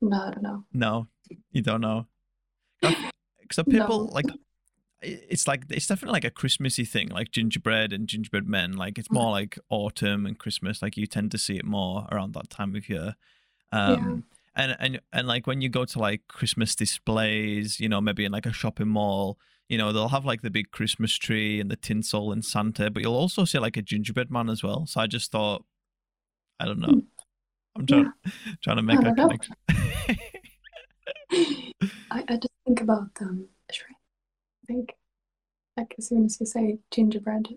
no, I don't know. No, you don't know. Because people No. like it's like it's definitely like a Christmassy thing, like gingerbread and gingerbread men. Like it's more like autumn and Christmas. Like you tend to see it more around that time of year. Um, and and and like when you go to like Christmas displays, you know, maybe in like a shopping mall, you know, they'll have like the big Christmas tree and the tinsel and Santa, but you'll also see like a gingerbread man as well. So I just thought, I don't know. I'm trying trying to make a connection. I, I just think about um Shrek. I think like as soon as you say gingerbread,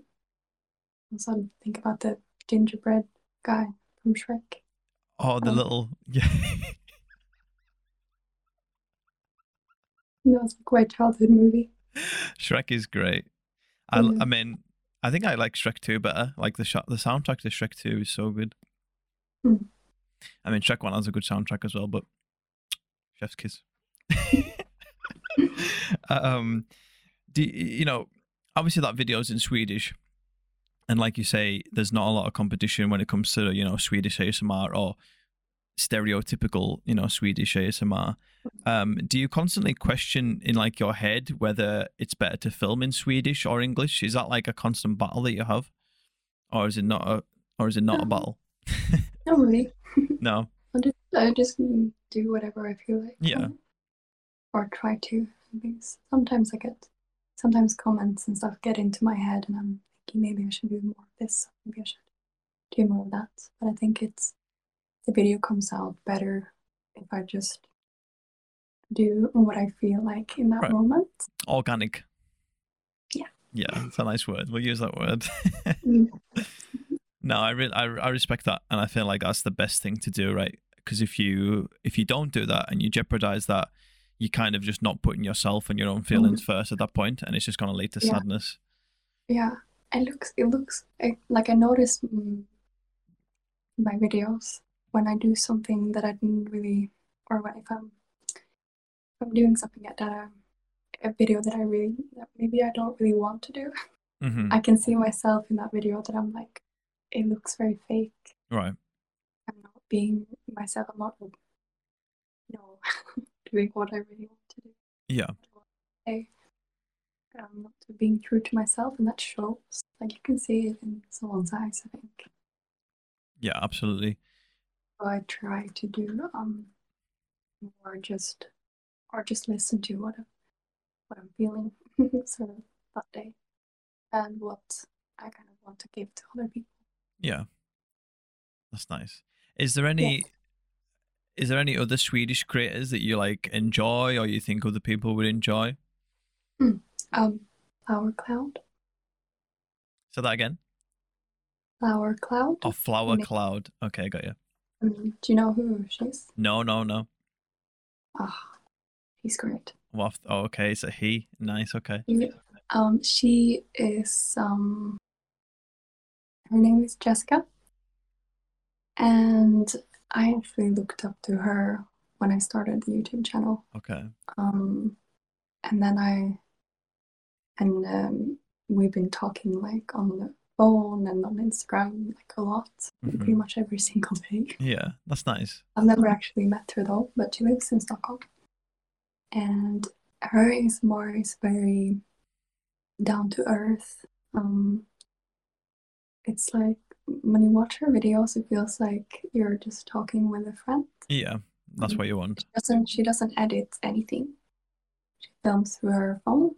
I suddenly think about the gingerbread guy from Shrek. Oh, the Um, little yeah. That was a great childhood movie. Shrek is great. I. I mean, I think I like Shrek 2 better. Like the sh- the soundtrack to Shrek 2 is so good. Mm. I mean, Shrek 1 has a good soundtrack as well, but Chef's Kiss. um, do you, you know? Obviously, that video is in Swedish, and like you say, there's not a lot of competition when it comes to you know Swedish ASMR or stereotypical you know Swedish ASMR. Um, do you constantly question in like your head whether it's better to film in Swedish or English? Is that like a constant battle that you have, or is it not a, or is it not a Um, battle? Not really. no. I just, I just do whatever I feel like. Yeah. Or try to. Sometimes I get, sometimes comments and stuff get into my head, and I'm thinking maybe I should do more of this. Maybe I should do more of that. But I think it's the video comes out better if I just do what I feel like in that Right. moment. Organic. Yeah. Yeah, it's a nice word. We'll use that word. Mm. no, I really, I, I respect that, and I feel like that's the best thing to do, right? Because if you if you don't do that and you jeopardize that, you kind of just not putting yourself and your own feelings first at that point, and it's just going to lead to Yeah. sadness. Yeah, it looks it looks I- like I notice mm, my videos when I do something that I didn't really, or when if I'm if I'm doing something that a video that I really that maybe I don't really want to do. hmm I can see myself in that video that I'm like, it looks very fake. Right. I'm not being myself. I'm not, you know, doing what I really want to do. Yeah. I, I'm not being true to myself, and that shows. Like you can see it in someone's eyes. I think. Yeah. Absolutely. I try to do um, or just, or just listen to what I'm, what I'm feeling, sort of that day, and what I kind of want to give to other people. Yeah. That's nice. Is there any is there any other Swedish creators that you like enjoy or you think other people would enjoy? Um, Flower Cloud, Say that again. Flower Cloud. Oh, Flower. Cloud. Okay, got you. Um, do you know who she is? No, no, no. Ah, he's great. Waft. Oh, okay. It's a he. Nice. Okay. Yeah. Um, she is um, her name is Jessica, and I actually looked up to her when I started the YouTube channel. Okay. Um, and then I, and um, we've been talking like on the phone and on Instagram like a lot, Mhm. pretty much every single day. Yeah, that's nice. I've never actually met her though, but she lives in Stockholm. And her ASMR is very down to earth. Um, it's like when you watch her videos, it feels like you're just talking with a friend. Yeah, that's what you want. She doesn't she doesn't edit anything. She films through her phone,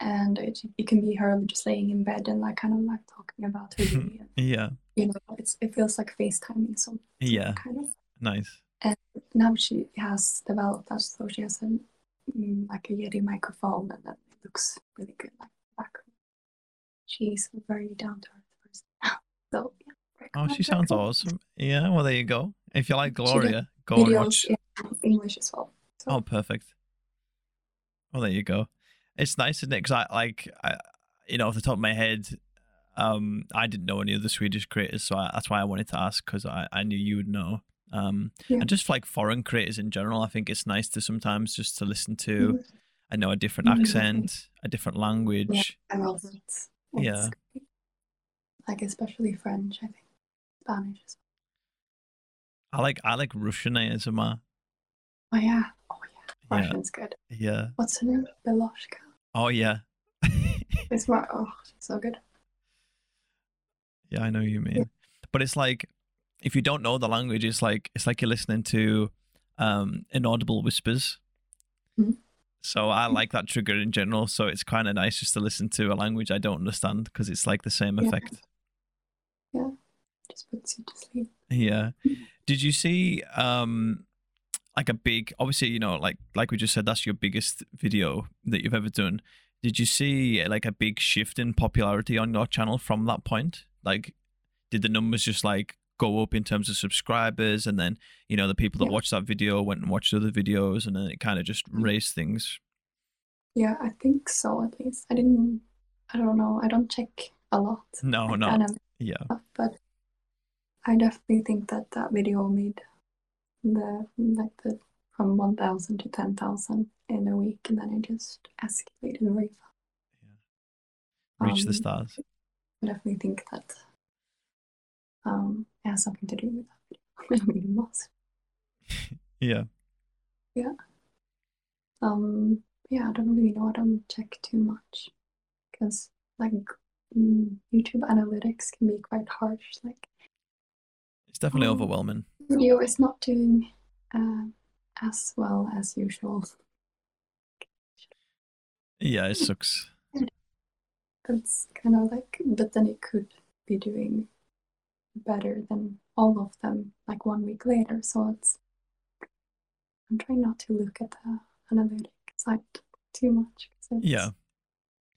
and it, it can be her just laying in bed and like kind of like talking about her day. Yeah. you know, it's it feels like FaceTiming So Yeah. kind of. Nice. And now she has developed that so she has a mm, like a Yeti microphone and then it looks really good like background. She's very down to earth person. so yeah. Oh, she sounds awesome. Yeah. Well, there you go. If you like Gloria, go and watch. in English as well. So Oh, perfect. Well, there you go. It's nice, isn't it? Because I like, I, you know, off the top of my head, um, I didn't know any of the Swedish creators, so I, that's why I wanted to ask because I, I knew you would know. Um, Yeah. and just like foreign creators in general, I think it's nice to sometimes just to listen to. Mhm. I know a different Mhm. accent, a different language. I love Yeah. great. Like especially French, I think. Spanish as well. I like I like Russian ASMR. Oh yeah. Oh yeah. Yeah. Russian's good. Yeah. What's her name? Beloshka. Oh yeah. It's more oh so good. Yeah, I know you mean. But it's like if you don't know the language, it's like it's like you're listening to um inaudible whispers. Mhm. So I like that trigger in general. So it's kind of nice just to listen to a language I don't understand because it's like the same Yeah. effect. Yeah, just puts you to sleep. Yeah. Did you see um like a big obviously, you know, like like we just said that's your biggest video that you've ever done. Did you see like a big shift in popularity on your channel from that point? Like did the numbers just like go up in terms of subscribers and then, you know, the people that Yeah. watched that video went and watched other videos and then it kind of just Mhm. raised things. Yeah, I think so at least. I didn't I don't know. I don't check a lot. No, like no. Yeah. stuff, but I definitely think that that video made the like the from 1,000 to 10,000 in a week, and then it just escalated very fast. Reach the Um, stars. I definitely think that um, it has something to do with that. I mean, it must. Yeah. Um, yeah, I don't really know. I don't check too much because like mm, YouTube analytics can be quite harsh. Like It's definitely Oh. overwhelming. Video is not doing uh, as well as usual. Yeah, it sucks. It's kind of like, but then it could be doing better than all of them like one week later. So it's, I'm trying not to look at the analytic side too much because Yeah.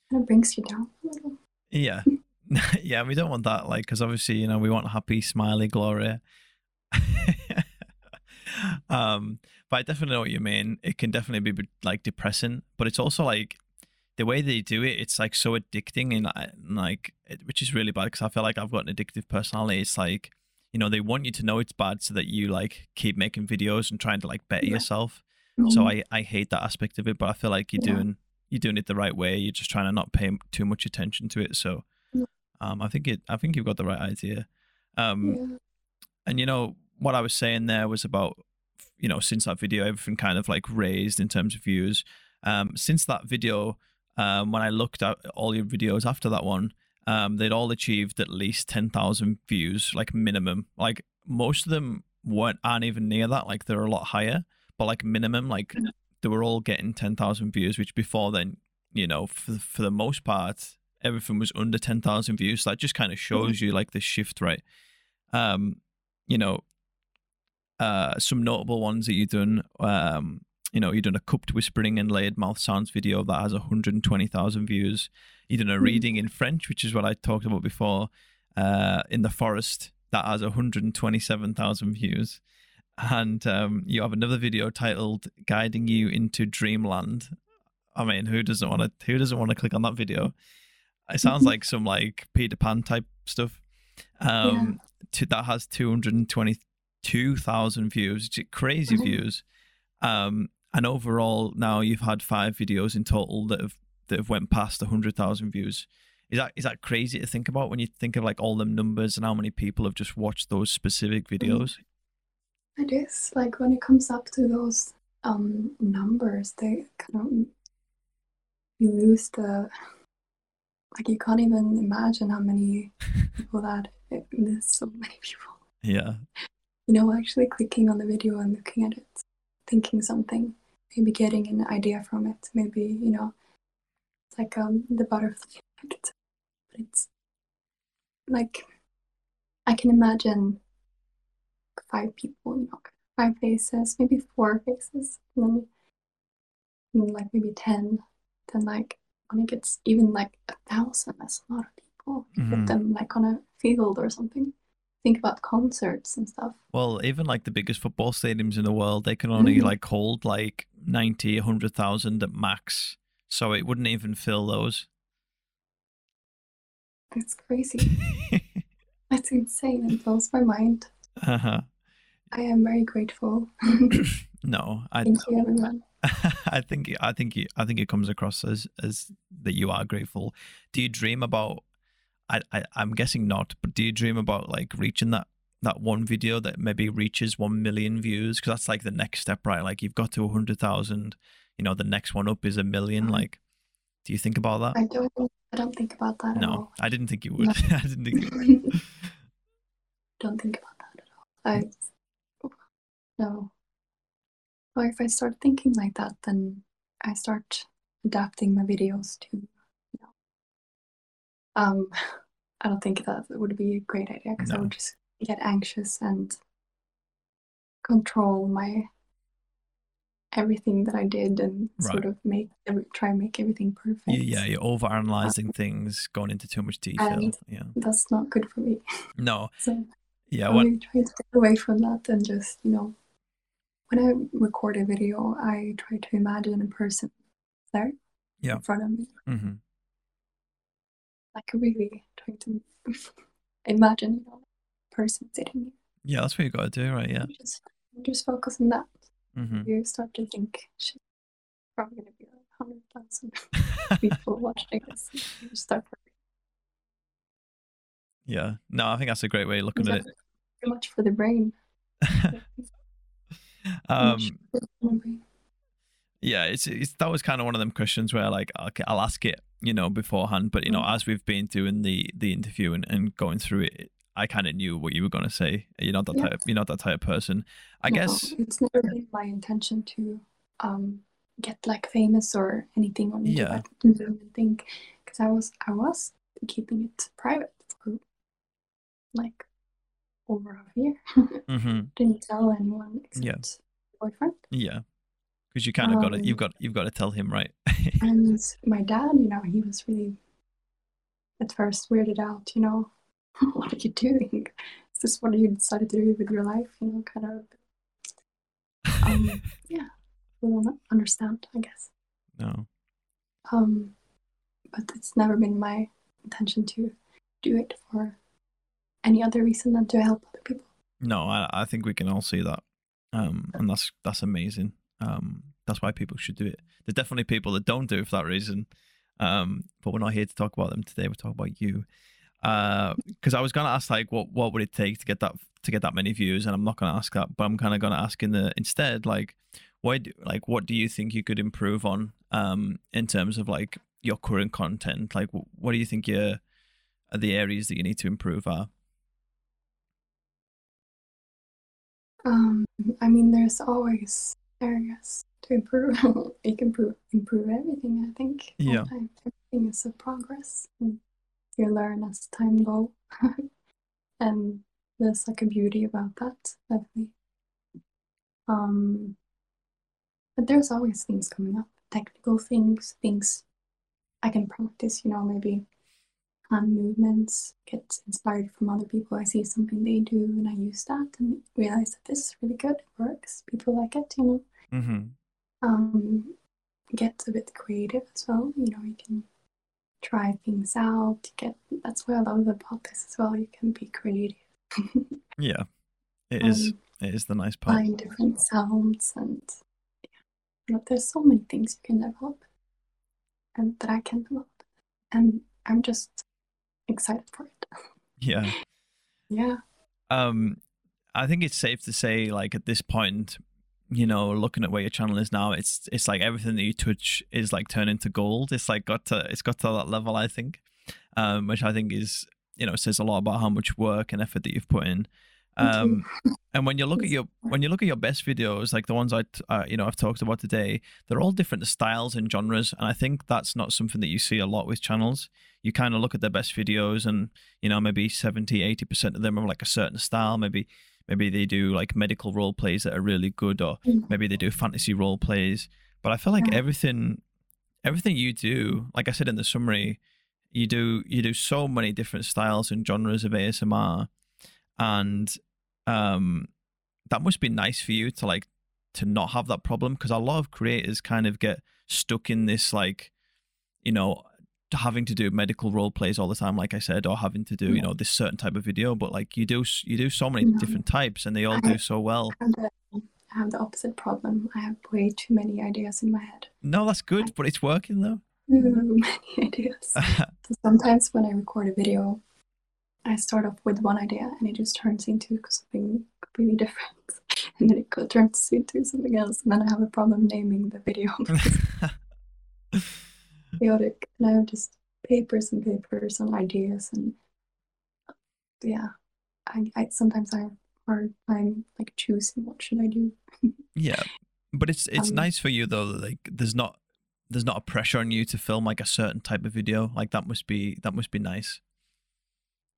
kind of brings you down a little. Yeah. yeah, we don't want that, like, because obviously, you know, we want happy, smiley Gloria. um, but I definitely know what you mean. It can definitely be like depressing, but it's also like the way they do it. It's like so addicting, and like, it, which is really bad because I feel like I've got an addictive personality. It's like, you know, they want you to know it's bad so that you like keep making videos and trying to like better Yeah. yourself. So Mhm. I I hate that aspect of it, but I feel like you're Yeah. doing you're doing it the right way. You're just trying to not pay too much attention to it. So, um, I think it I think you've got the right idea. Um, yeah. And you know what I was saying there was about you know since that video everything kind of like raised in terms of views. Um, since that video, um, when I looked at all your videos after that one, um, they'd all achieved at least ten thousand views, like minimum. Like most of them weren't aren't even near that. Like they're a lot higher, but like minimum, like Mhm. they were all getting ten thousand views, which before then, you know, for for the most part, everything was under ten thousand views. So that just kind of shows you like the shift, right? Um, you know, uh, some notable ones that you've done. Um, you know, you've done a cupped whispering and layered mouth sounds video that has 120,000 views. You've done a Mhm. reading in French, which is what I talked about before, uh, in the forest that has 127,000 views. And um, you have another video titled "Guiding You into Dreamland." I mean, who doesn't want to? Who doesn't want to click on that video? It sounds like some like Peter Pan type stuff. Um, to, that has 222,000 views, crazy Mhm. views. Um, and overall, now you've had five videos in total that have that have went past 100,000 views. Is that is that crazy to think about when you think of like all them numbers and how many people have just watched those specific videos? It is like when it comes up to those um numbers, they kind of you lose the like you can't even imagine how many people that there's so many people. Yeah, You know, actually clicking on the video and looking at it, thinking something, maybe getting an idea from it, maybe you know, it's like um the butterfly effect. But it's like I can imagine five people, you know, five faces, maybe four faces, and then and like maybe ten. Then like when it gets even like a thousand, that's a lot of people. You Mhm. Put them like on a field or something. Think about concerts and stuff. Well, even like the biggest football stadiums in the world, they can only Mhm. like hold like 90, 100,000 at max. So it wouldn't even fill those. That's crazy. That's insane. It blows my mind. uh-huh. I am very grateful. No, I Thank you, everyone. I think I think you, I think it comes across as as that you are grateful. Do you dream about? I, I I'm guessing not, but do you dream about like reaching that that one video that maybe reaches one million views? Because that's like the next step, right? Like you've got to a hundred thousand. You know, the next one up is a 1000000 Mhm. Like, do you think about that? I don't. I don't think about that at no. I didn't think you would. No. I didn't think you would. don't think about that at all. I no. Or if I start thinking like that, then I start adapting my videos to. Um, I don't think that would be a great idea because I would just get anxious and control my everything that I did and sort of make every, try and make everything perfect. You- yeah, you're over analyzing things, going into too much detail. And- yeah. That's not good for me. No. So Yeah. I What? really try to get away from that and just, you know, when I record a video, I try to imagine a person there Yeah. in front of me. hmm like really trying to imagine, you know, a person sitting here. Yeah, that's what you got to do, right? Yeah. You Just just focus on that. hmm You start to think, shit, probably gonna be a hundred thousand people watching this. You start worrying. yeah. No, I think that's a great way of looking at it. Too much for the brain. Um, much for the brain. Yeah, it's, it's that was kind of one of them questions where like okay, I'll ask it, you know, beforehand, but you know, Mm. as we've been doing the the interview and, and going through it, I kind of knew what you were going to say. You're not that Yeah. type. You're not that type of person. I No, guess. it's never been my intention to um get like famous or anything on YouTube. Yeah. I didn't think because I was I was keeping it private for like over a year. mm-hmm. Didn't tell anyone except Yeah. boyfriend. Yeah, because you kind of got it. Um, You've got you've got to tell him, right? And my dad, you know, he was really at first weirded out, you know, what are you doing? Is this what you decided to do with your life? You know, kind of um yeah. We don't understand, I guess. no. Um but it's never been my intention to do it for any other reason than to help other people. No, I, I think we can all see that, um, and that's that's amazing. Um, that's why people should do it. There's definitely people that don't do it for that reason, um, but we're not here to talk about them today. We're talking about you, because I was gonna ask like, what what would it take to get that to get that many views, and I'm not gonna ask that, but I'm kind of gonna ask in the instead like, why do, like what do you think you could improve on, um, in terms of like your current content? Like, wh- what do you think your are the areas that you need to improve are? Um I mean there's always areas to improve. you can improve improve everything, I think. Yeah. time. Everything is a progress. And you learn as time goes. and there's like a beauty about that, definitely. Um but there's always things coming up, technical things, things I can practice, you know, maybe hand movements, get inspired from other people. I see something they do and I use that and realize that this is really good, it works, people like it, you know. Mm-hmm. Um, get a bit creative as well, you know, you can try things out, get that's why I love the podcast as well. You can be creative. Yeah, it is. Um, It is the nice part. find different sounds and yeah. There's so many things you can develop and that I can develop. And I'm just excited for it. Yeah. yeah. Um, I think it's safe to say, like at this point, you know, looking at where your channel is now, it's it's like everything that you touch is like turning into gold. It's like got to it's got to that level, I think, um, which I think is you know says a lot about how much work and effort that you've put in. Um, and when you look at your when you look at your best videos, like the ones I uh, you know I've talked about today, they're all different styles and genres, and I think that's not something that you see a lot with channels. You kind of look at their best videos, and you know maybe 70 80 percent of them are like a certain style. Maybe maybe they do like medical role plays that are really good, or Mm. maybe they do fantasy role plays. But I feel like everything everything you do, like I said in the summary, you do you do so many different styles and genres of ASMR, and um, that must be nice for you to like to not have that problem because a lot of creators kind of get stuck in this like, you know, having to do medical role plays all the time, like I said, or having to do you know this certain type of video. But like you do you do so many No. different types, and they all I- do so well. I have the, I have the opposite problem. I have way too many ideas in my head. No, that's good, but it's working though. Too many ideas. So sometimes when I record a video, I start off with one idea and it just turns into something completely different. And then it turns into something else. And then I have a problem naming the video. chaotic. And I have just papers and papers and ideas and yeah. I, I sometimes I hard time like choosing what should I do. Yeah, but it's it's Um, nice for you though. Like, there's not there's not a pressure on you to film like a certain type of video. Like that must be that must be nice.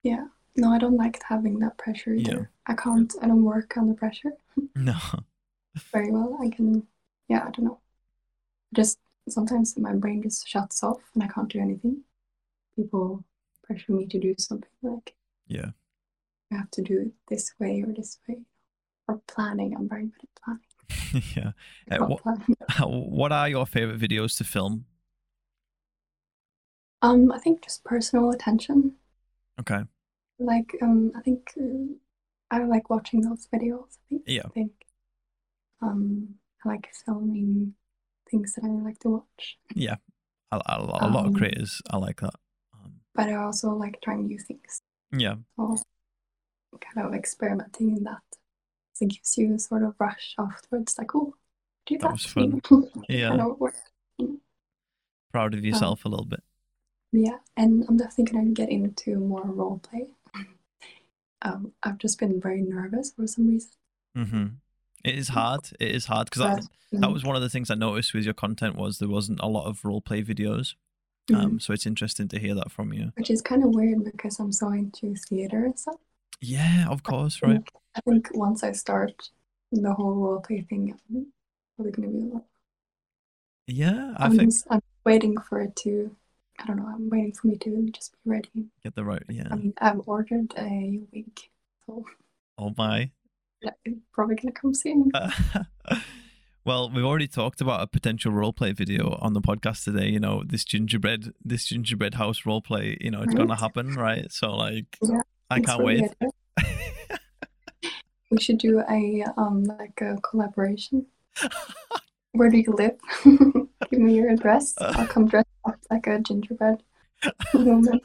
Yeah. No, I don't like having that pressure Yeah. I can't I don't work under pressure No, very well. I can yeah, I don't know. Just sometimes my brain just shuts off and I can't do anything. People pressure me to do something like yeah, you have to do it this way or this way. Or planning. I'm very good at planning. yeah. Uh, what plan. what are your favorite videos to film? Um, I think just personal attention. Okay. Like, um, I think uh, I like watching those videos. I think. Yeah. I think. Um, I like filming things that I like to watch. Yeah. A, a, a lot of Um, creators I like that. Um, But I also like trying new things. yeah. So kind of experimenting in that. So it gives you a sort of rush afterwards, like, oh, do that. That was fun. Yeah. of. Proud of yourself a little bit. Yeah, and I'm definitely gonna get into more role play. Um, I've just been very nervous for some reason. hmm It is hard. It is hard because that, that mm, was one of the things I noticed with your content was there wasn't a lot of role play videos. Um, so it's interesting to hear that from you. which is kind of weird because I'm so into theater and stuff. Yeah, of course, I right. think, I think once I start the whole role play thing, I'm probably gonna be. Like, Yeah, I I'm, think just- I'm waiting for it to. I don't know. I'm waiting for me to just be ready. get the right. Yeah. I mean, I've ordered a wig, so Oh my. yeah, it's probably gonna come soon. well, we've already talked about a potential roleplay video on the podcast today. You know, this gingerbread, this gingerbread house roleplay. You know, it's gonna happen, right? So, like, Yeah, I can't wait. We should do a um like a collaboration. Where do you live? Give me your address. I'll come dressed up like a gingerbread woman.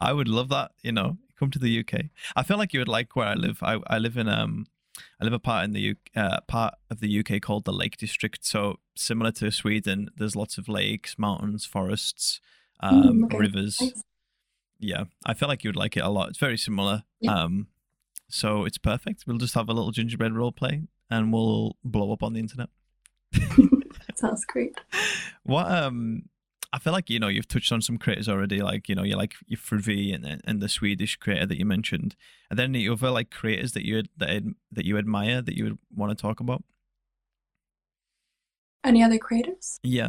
I would love that. You know, come to the UK. I feel like you would like where I live. I, I live in um, I live a part in the U, uh, part of the UK called the Lake District. So similar to Sweden, there's lots of lakes, mountains, forests, um, Mm, okay. rivers. Nice. Yeah, I feel like you would like it a lot. It's very similar. Yeah. Um, so it's perfect. We'll just have a little gingerbread role play, and we'll blow up on the internet. Sounds great. What um I feel like you know you've touched on some creators already, like you know you like your Fruvi and and the Swedish creator that you mentioned, and then the other like creators that you that that you admire that you would want to talk about. Any other creators? Yeah,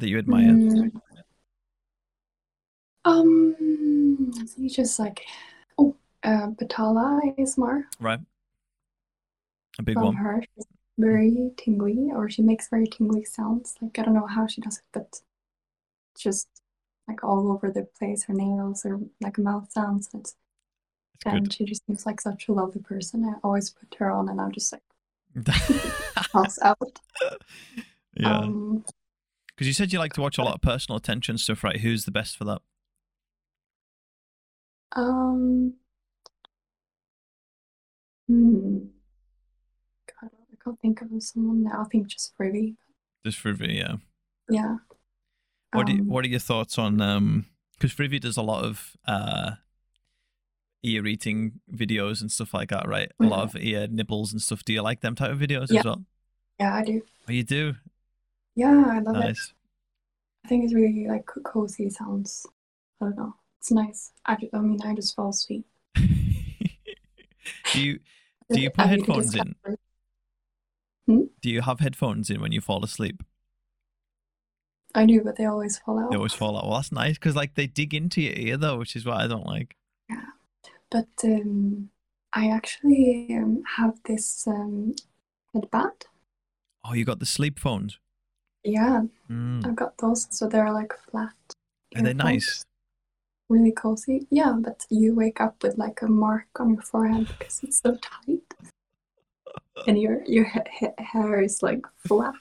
that you admire. Mm. Um, think just like oh, uh, Batala ASMR Right, a big from one. her. She's very tingly, or she makes very tingly sounds. Like I don't know how she does it, but just like all over the place. Her nails or like mouth sounds. Good. and she just seems like such a lovely person. I always put her on, and I'm just like yeah, pass out. because Um, you said you like to watch a lot of personal attention stuff, right? Who's the best for that? um, hmm. Can't think of someone now. I think just Freebie. Just Fruvi, yeah. Yeah. What do you, Um, what are your thoughts on um because Frivi does a lot of uh ear eating videos and stuff like that, right? A lot of ear nibbles and stuff. Do you like them type of videos Yeah. as well? Yeah, I do. Oh, you do? Yeah, I love it. Nice. I think it's really like cozy sounds. I don't know. It's nice. I, I mean, I just fall asleep. do you Do you put I need to headphones in? Do you have headphones in when you fall asleep? I do, but they always fall out. They always fall out. Well, that's nice because like they dig into your ear though, which is what I don't like. Yeah, but um, I actually um, have this um, headband. Oh, you got the sleep phones. Yeah, Mm. I've got those. So they're like flat. Are they nice? Really cozy. Yeah, but you wake up with like a mark on your forehead because it's so tight. And your your ha- ha- hair is like flat.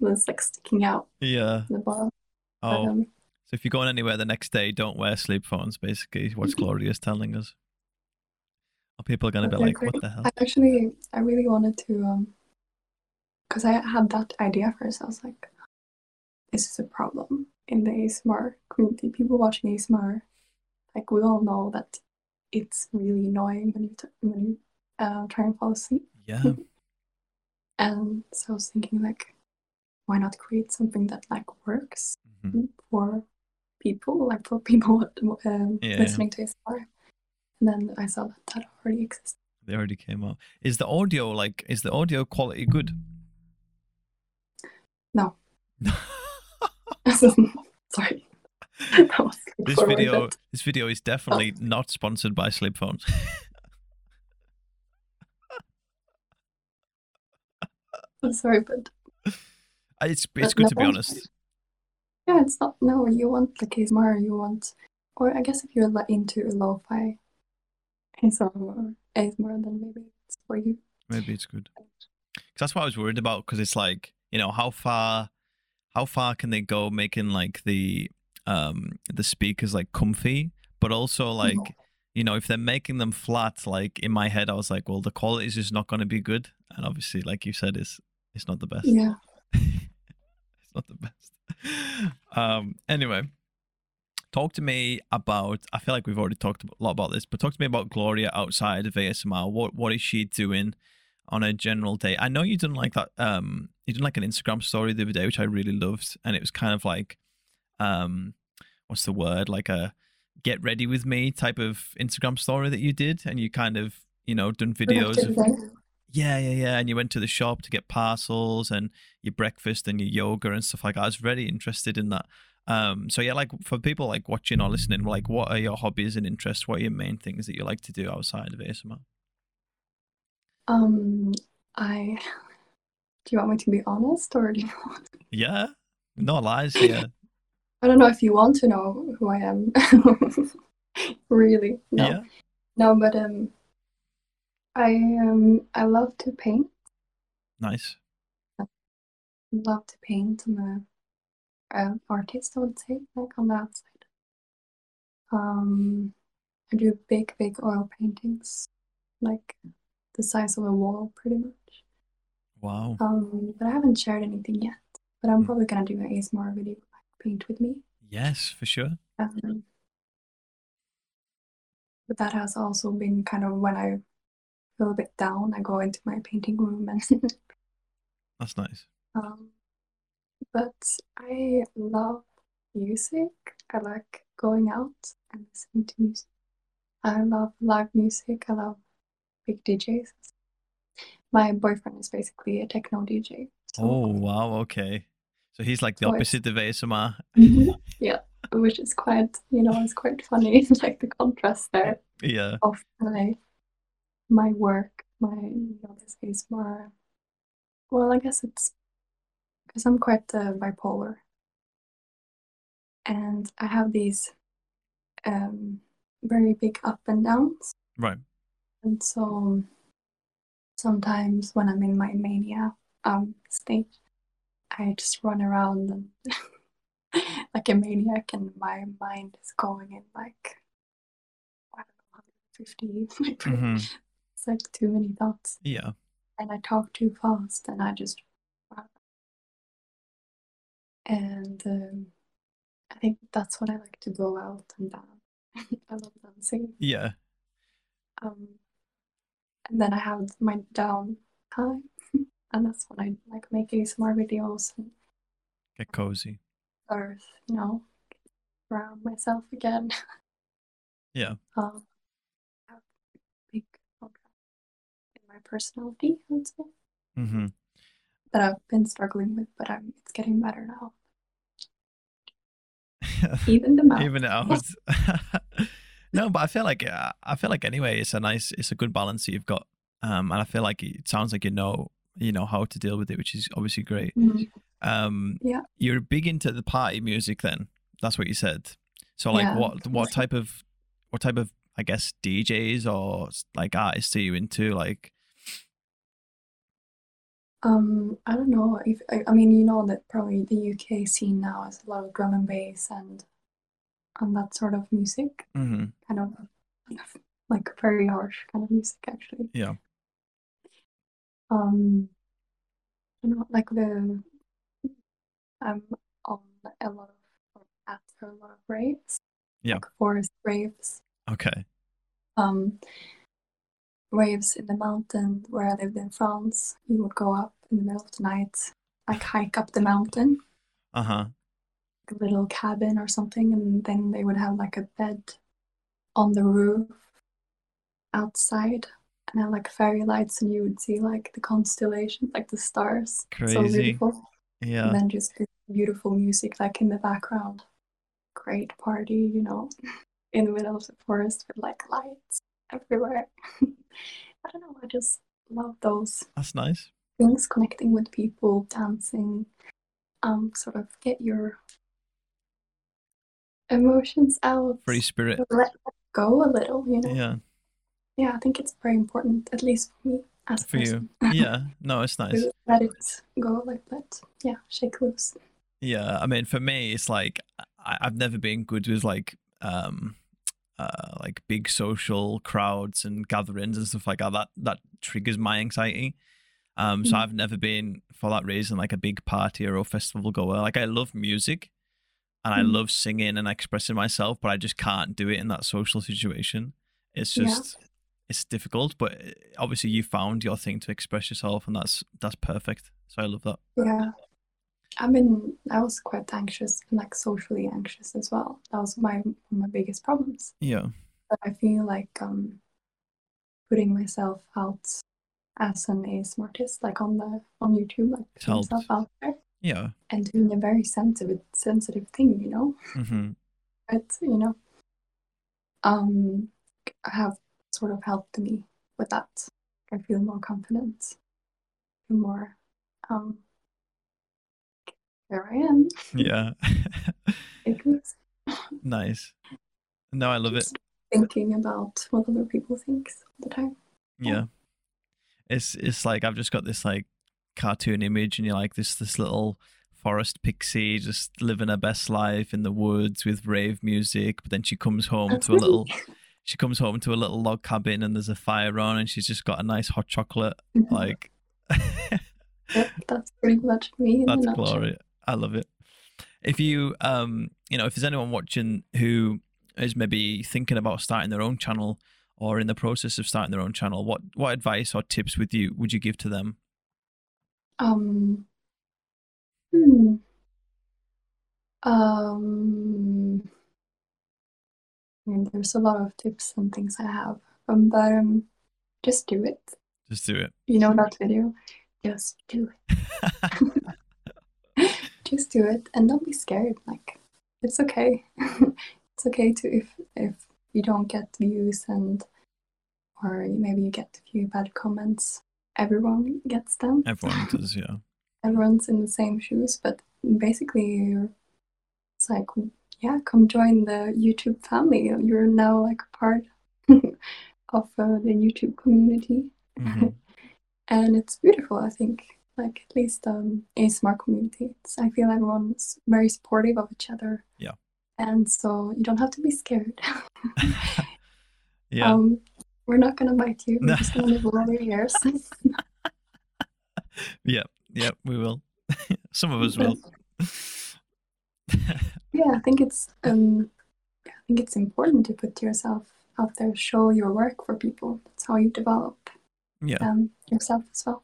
And it's like sticking out Yeah. the bottom. But, Oh, um, so if you're going anywhere the next day, don't wear sleep phones. Basically, what's Gloria's telling us. Or people are going to be like, "What the hell?" I actually, I really wanted to, um, because I had that idea first. I was like, this is a problem in the ASMR community. People watching ASMR, like we all know that it's really annoying when you t- when you uh, try and fall asleep. Yeah, And so I was thinking, like, why not create something that like works Mhm. for people, like for people um, Yeah, listening to ASMR. And then I saw that that already exists. they already came out. Is the audio like? Is the audio quality good? No. Sorry. this video, this video is definitely not sponsored by sleep phones. I'm sorry, but uh, it's it's But good to be honest. yeah, it's not no. You want like ASMR. You want, or I guess if you're into lo-fi ASMR, ASMR, then maybe it's for you. Maybe it's good. Cause that's what I was worried about. Because it's like you know how far, how far can they go making like the um the speakers like comfy, but also mm-hmm. like you know if they're making them flat, like in my head I was like, well the quality is just not going to be good, and obviously like you said, it's it's not the best. Yeah. it's not the best. Um. Anyway, talk to me about. I feel like we've already talked a lot about this, but talk to me about Gloria outside of ASMR. What What is she doing on a general day? I know you didn't like that. Um, you didn't like an Instagram story the other day, which I really loved, and it was kind of like, um, what's the word? Like a get ready with me type of Instagram story that you did, and you kind of you know done videos of Productive day. Yeah, yeah, yeah. And you went to the shop to get parcels and your breakfast and your yoga and stuff like that. I was very interested in that. Um, so yeah, like for people like watching or listening, like what are your hobbies and interests? What are your main things that you like to do outside of ASMR? Um, I. Do you want me to be honest, or do you want? Yeah, no lies. Yeah, I don't know if you want to know who I am. Really, no, yeah. no. But um, I um, I love to paint. Nice. I Love to paint. I'm a, a artist, I would say, like on the outside. Um, I do big, big oil paintings, like the size of a wall, pretty much. Wow. Um, but I haven't shared anything yet. But I'm Mm. probably gonna do an ASMR video, like paint with me. Yes, for sure. Um, but that has also been kind of when I feel a bit down, I go into my painting room and That's nice. um, but I love music. I like going out and listening to music. I love live music. I love big DJs. My boyfriend is basically a techno DJ. So Oh wow. Okay. So he's like the So opposite of ASMR. Mhm. yeah, which is quite, you know, it's quite funny, like the contrast there. Yeah. of my my work, my you know this ASMR. Well, I guess it's because I'm quite uh, bipolar, and I have these um, very big up and downs, Right. and so sometimes when I'm in my mania um, state, I just run around and like a maniac, and my mind is going in like I don't know, 150 like hmm It's like too many thoughts, Yeah. and I talk too fast, and I just. And um, I think that's when I like to go out and dance. I love dancing. Yeah. Um, and then I have my down time, and that's when I like make ASMR videos and Get cozy. earth, you know, around myself again. Yeah. Um, I have big contrast in my personality, I would say. hmm that I've been struggling with, but I'm it's getting better now. Even the mouth. even out. no, but I feel like uh, I feel like anyway, it's a nice, it's a good balance that you've got, um, and I feel like it sounds like you know, you know how to deal with it, which is obviously great. Mhm. Um, Yeah. you're big into the party music, then that's what you said. So, like, Yeah. what what type of what type of I guess DJs or like artists are you into? Like, Um, I don't know if I, I mean you know that probably the UK scene now is a lot of drum and bass and and that sort of music, hmm kind of like very harsh kind of music actually. Yeah. Um, you know, like the I'm on a lot of or at a lot of raves, Yeah. like forest raves. okay, um, waves in the mountain where I lived in France. You would go up in the middle of the night, like hike up the mountain, uh huh, like a little cabin or something, and then they would have like a bed on the roof outside and have like fairy lights, and you would see like the constellations, like the stars. So beautiful. yeah, And then just beautiful music like in the background. Great party, you know, in the middle of the forest with like lights everywhere. I don't know, I just love those that's nice. Things, connecting with people, dancing, um, sort of get your emotions out. Free spirit. Let go a little, you know. Yeah. Yeah, I think it's very important, at least for me as For you. Yeah. No, it's nice. let it go, like let yeah, shake loose. Yeah, I mean, for me, it's like I, I've never been good with like um, uh, like big social crowds and gatherings and stuff like that. That that triggers my anxiety. Um, so Mhm. I've never been for that reason like a big party or a festival goer. Like I love music, and I Mhm. love singing and expressing myself, but I just can't do it in that social situation. It's Yeah. just it's difficult. But uh, obviously, you found your thing to express yourself, and that's that's perfect. So I love that. Yeah. I mean, I was quite anxious and like socially anxious as well. That was my one of my biggest problems. Yeah. But I feel like um putting myself out as an ASMR artist, like on the on YouTube, like It's putting myself out there Yeah. and doing a very sensitive sensitive thing, you know. Mm-hmm. But you know, um have sort of helped me with that. I feel more confident, feel more um here I am. Yeah. It was nice. No, I love it. thinking about what other people think all the time. Yeah. It's it's like I've just got this like cartoon image and you're like this this little forest pixie just living her best life in the woods with rave music, but then she comes home That's to a little she comes home to a little log cabin and there's a fire on and she's just got a nice hot chocolate. Mhm. Like Yep, that's pretty much me in That's glory. I love it. If you, um, you know, if there's anyone watching who is maybe thinking about starting their own channel or in the process of starting their own channel, what what advice or tips would you would you give to them? Um, hmm. Um, I mean, there's a lot of tips and things I have, um, but um, just do it. Just do it. You know that video? Just do it. Just do it, and don't be scared. Like, it's okay. it's okay to if if you don't get views and or maybe you get a few bad comments. Everyone gets them. Everyone does, yeah. everyone's in the same shoes, but basically you're it's like yeah, come join the YouTube family. You're now like a part of uh, the YouTube community, hmm and it's beautiful. I think like at least um ASMR community. It's, I feel everyone's very supportive of each other. Yeah. And so you don't have to be scared. yeah. Um, we're not gonna bite you. We're just gonna nibble on your ears. yeah. Yeah. We will. Some of us will. Yeah, I think it's um, I think it's important to put yourself out there, show your work for people. That's how you develop yeah. um, yourself as well.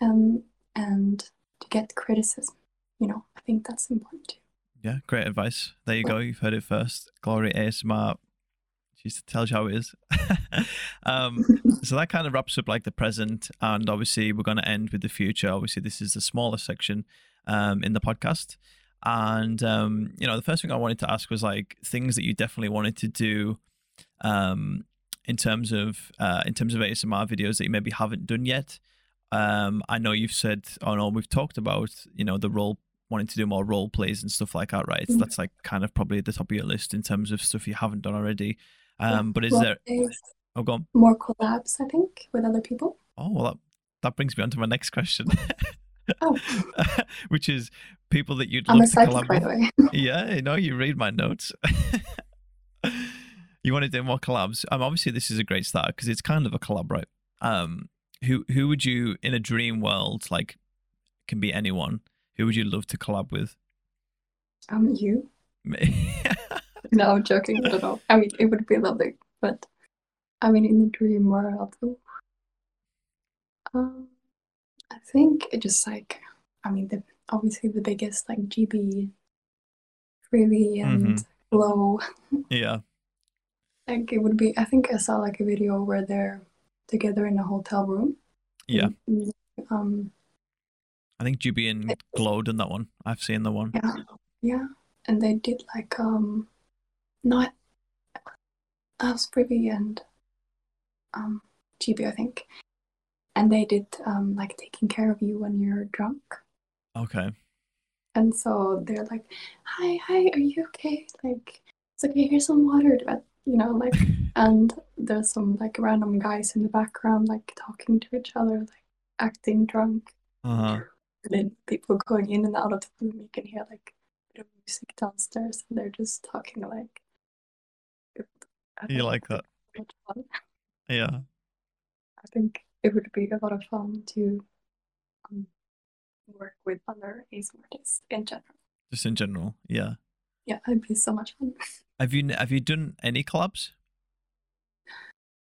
Um, and to get criticism, you know, I think that's important too. Yeah. Great advice. There you go. You've heard it first. Gloria ASMR. She tells you how it is. um, so that kind of wraps up like the present and obviously we're going to end with the future obviously this is the smaller section um, in the podcast and um, you know the first thing i wanted to ask was like things that you definitely wanted to do um, in terms of uh, in terms of asmr videos that you maybe haven't done yet um, i know you've said oh no we've talked about you know the role wanting to do more role plays and stuff like that right Mhm. that's like kind of probably at the top of your list in terms of stuff you haven't done already um, but is Well, there oh go on more collabs, I think, with other people? Oh, well, that, that brings me on to my next question, Oh, which is people that you'd I'm love to collab by the with. way. Yeah, no, you read my notes. you want to do more collabs? Um, obviously, this is a great start because it's kind of a collab, right? Um, who who would you in a dream world like can be anyone? Who would you love to collab with? Um, you? Me- No, I'm joking. I don't know. I mean, it would be lovely, but I mean, in the dream world, um, I think it just like, I mean, the obviously the biggest like Gibi, Freely and Glow. yeah, Like it would be. I think I saw like a video where they're together in a hotel room. yeah. and, um. I think Gibi and Glow done that one. I've seen the one. Yeah. Yeah. And they did like um not was Privy and um Gibi I think. And they did um like taking care of you when you're drunk. Okay. and so they're like, "Hi, hi, are you okay? Like, it's okay. Here's some water." But you know, like, and there's some like random guys in the background, like talking to each other, like acting drunk. Uh-huh. And then people going in and out of the room, you can hear like a bit of music downstairs, and they're just talking like. You like that? Yeah. I think it would be a lot of fun to um, work with other ASMR artists in general. Just in general. Yeah. Yeah, it'd be so much fun. Have you have you done any collabs?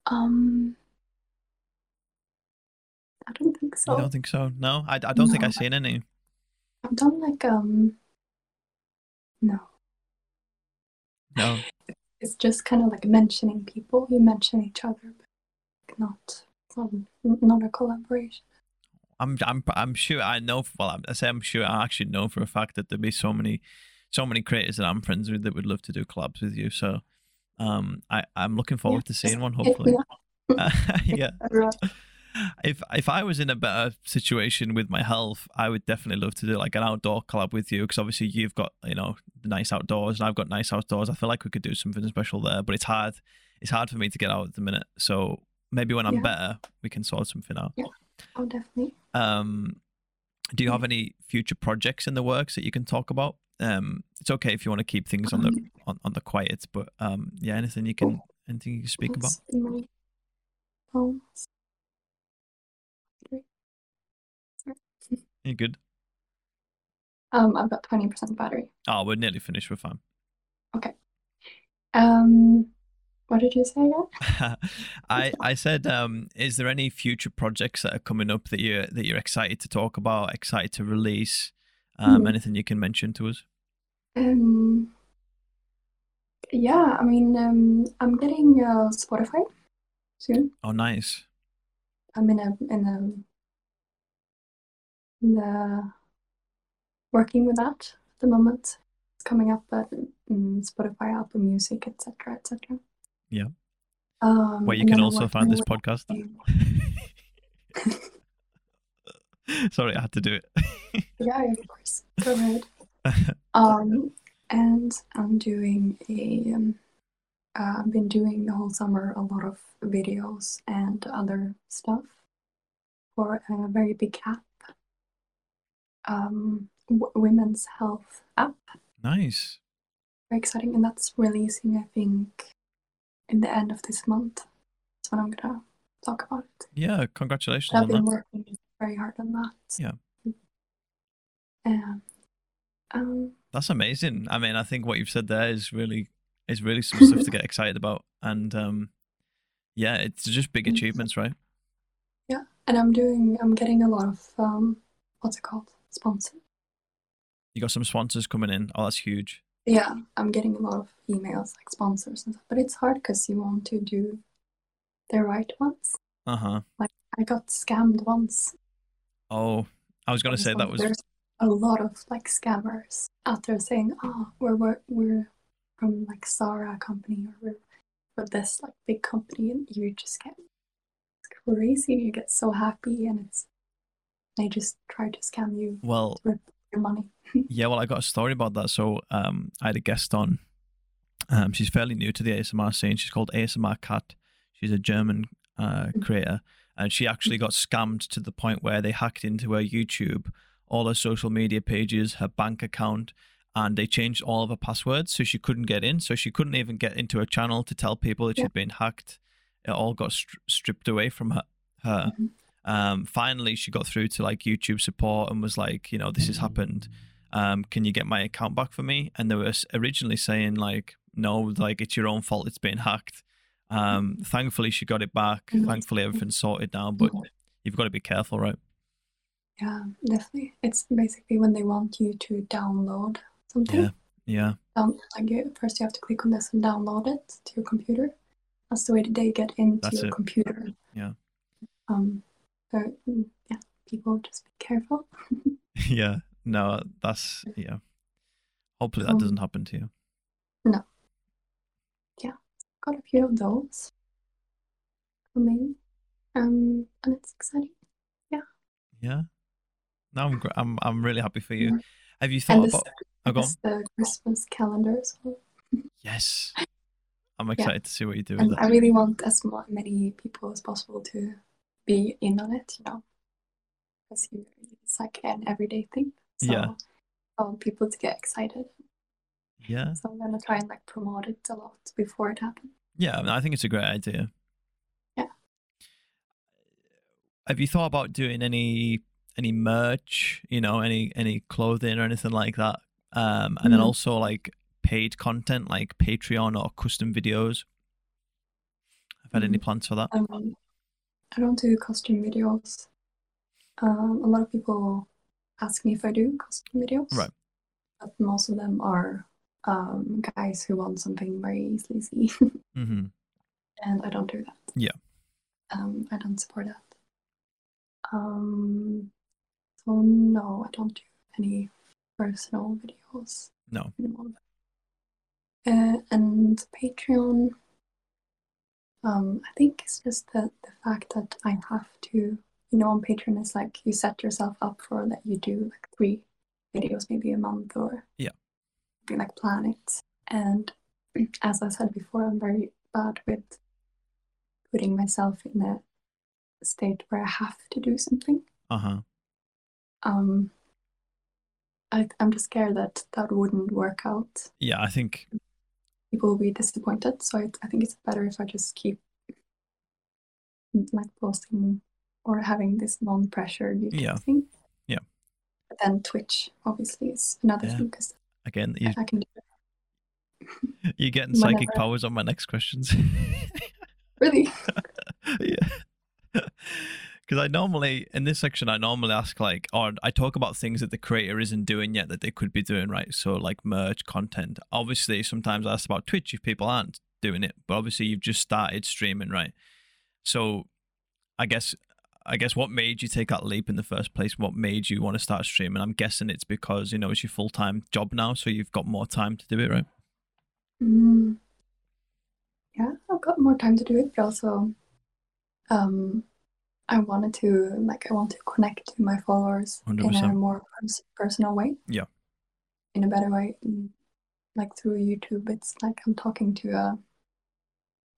Um, I don't think so. I don't think so? No, I, I don't think I've seen any. I've done like um, no, No. it's just kind of like mentioning people. You mention each other, but not um, not a collaboration. I'm I'm I'm sure I know. Well, I'm- say I'm sure. I actually know for a fact that there'd be so many, so many creators that I'm friends with that would love to do collabs with you. So, um, I I'm looking forward to seeing one. Hopefully, up. yeah. If if I was in a better situation with my health, I would definitely love to do like an outdoor collab with you because obviously you've got you know the nice outdoors and I've got nice outdoors. I feel like we could do something special there, but it's hard. It's hard for me to get out at the minute. So maybe when I'm Yeah. better, we can sort something out. Oh, definitely. Um, do you have any future projects in the works that you can talk about? Um, it's okay if you want to keep things on the Um, on, on the quiet, but um, yeah, anything you can anything you can speak about? What's in my phone? You good? Um, I've got twenty percent battery. Oh, we're nearly finished. We're fine. Okay. Um, what did you say again? I I said, um, is there any future projects that are coming up that you that you're excited to talk about, excited to release? Um, Mhm. anything you can mention to us? Um, yeah, I mean, um, I'm getting uh, Spotify soon. Oh, nice. I'm in a in a in the working with that at the moment. It's coming up at mm, Spotify, Apple Music, etc., etc. Yeah. Um, Where you can also find this podcast. Sorry, I had to do it. Yeah, of course. Go ahead. Um, and I'm doing a. Um, uh, I've been doing the whole summer a lot of videos and other stuff for a very big app, um, w- women's health app. nice. Very exciting, and that's releasing, I think, in the end of this month. That's when I'm gonna talk about it. Yeah, congratulations I've on been that. working very hard on that. Yeah. And um, That's amazing. I mean, I think what you've said there is really is really some stuff to get excited about, and um, yeah, it's just big achievements, right? Yeah, and I'm doing, I'm getting a lot of um, what's it called, sponsors. You got some sponsors coming in. Oh, that's huge. Yeah, I'm getting a lot of emails like sponsors and stuff, but it's hard because you want to do the right ones. Uh huh. Like I got scammed once. Oh, I was gonna say that was There's a lot of like scammers out there saying, "Oh, we're we're, we're from like Zara company or we're for this like big company," and you just get crazy. You get so happy, and it's they just try to scam you well. your money. Yeah, well, I got a story about that. So, um, I had a guest on. Um, she's fairly new to the ASMR scene. She's called ASMR Cat. She's a German uh, creator, and she actually got scammed to the point where they hacked into her YouTube, all her social media pages, her bank account, and they changed all of her passwords so she couldn't get in. So she couldn't even get into her channel to tell people that Yeah. she'd been hacked. It all got stri- stripped away from her. her. Mhm. Um, finally, she got through to like YouTube support and was like, you know, this has happened um, can you get my account back for me? And they were originally saying like, no, like it's your own fault. It's been hacked. Um, thankfully, she got it back. Mhm. Thankfully, everything's sorted now. But you've got to be careful, right? Yeah, definitely. It's basically when they want you to download something. Yeah. Yeah. Down, like you, first, you have to click on this and download it to your computer. That's the way that they get into That's your it. computer. Yeah. Um. So mm, yeah, people just be careful. yeah. No, that's yeah. Hopefully that Um, doesn't happen to you. No. Yeah. Got a few of those coming. Um, and it's exciting. Yeah. Yeah. No, I'm gr- I'm I'm really happy for you. Yeah. Have you thought about? Oh, go the Christmas calendar as well. Yes, I'm excited to see what you do with And that. I really want as many people as possible to be in on it, you know, because it's like an everyday thing. So Yeah. I want people to get excited. Yeah, So I'm gonna try and like promote it a lot before it happens. yeah. I, think it's a great idea. Yeah. Have you thought about doing any any merch? You know, any any clothing or anything like that? Um, and then Mhm. also like paid content, like Patreon or custom videos. Have had any Mhm. plans for that? Um, I don't do costume videos. Um, a lot of people ask me if I do costume videos. Right. But most of them are um, guys who want something very easily mm-hmm. and I don't do that. Yeah. Um, I don't support that. Um, so no, I don't do any personal videos No. Uh, and Patreon, um, I think it's just the, the fact that I have to, you know, on Patreon, it's like you set yourself up for that you do like three videos maybe a month or Yeah. be like plan it. And as I said before, I'm very bad with putting myself in a state where I have to do something. Uh huh. Um, I, I'm just scared that that wouldn't work out. Yeah, I think people will be disappointed. So I, I think it's better if I just keep like posting or having this non-pressure Yeah. thing. Yeah. But then Twitch obviously is another Yeah. thing because again you, I can do it. you're getting psychic powers on my next questions. Really? yeah. Because I normally, in this section, I normally ask, like, or I talk about things that the creator isn't doing yet that they could be doing, right? So, like merch, content. Obviously, sometimes I ask about Twitch if people aren't doing it, but obviously, you've just started streaming, right? So, I guess. I guess what made you take that leap in the first place? What made you want to start streaming? I'm guessing it's because you know it's your full time job now, so you've got more time to do it, right? Mm. Yeah, I've got more time to do it, but also um, I wanted to like I want to connect to my followers in a more pers- personal way. Yeah. In a better way, Mm, like through YouTube, it's like I'm talking to a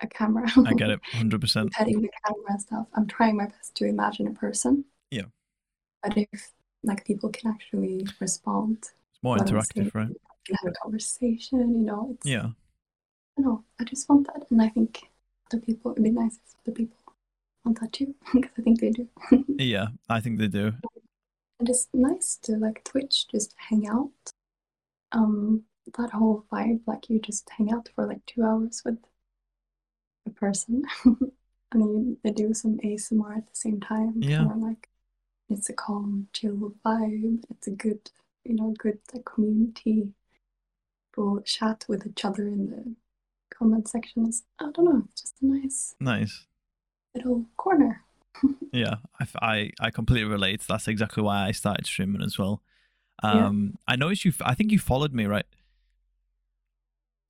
a camera. I get it, hundred percent. Petting the camera and stuff. I'm trying my best to imagine a person. Yeah. But if like people can actually respond, It's more interactive, right? can have a conversation, you know, it's Yeah, I know. I just want that, and I think other people. It'd be nice if other people that too, because I think they do. yeah. I think they do. and it's nice to like Twitch, just hang out. Um, that whole vibe, like you just hang out for like two hours with a person, and you they do some ASMR at the same time. Yeah. Kind of like it's a calm, chill vibe. It's a good, you know, good like, community. People chat with each other in the comment sections. I don't know. It's just a nice Nice. Little corner. Yeah, I, I, I completely relate. That's exactly why I started streaming as well. Yeah. Um, I noticed you. I think you followed me, right?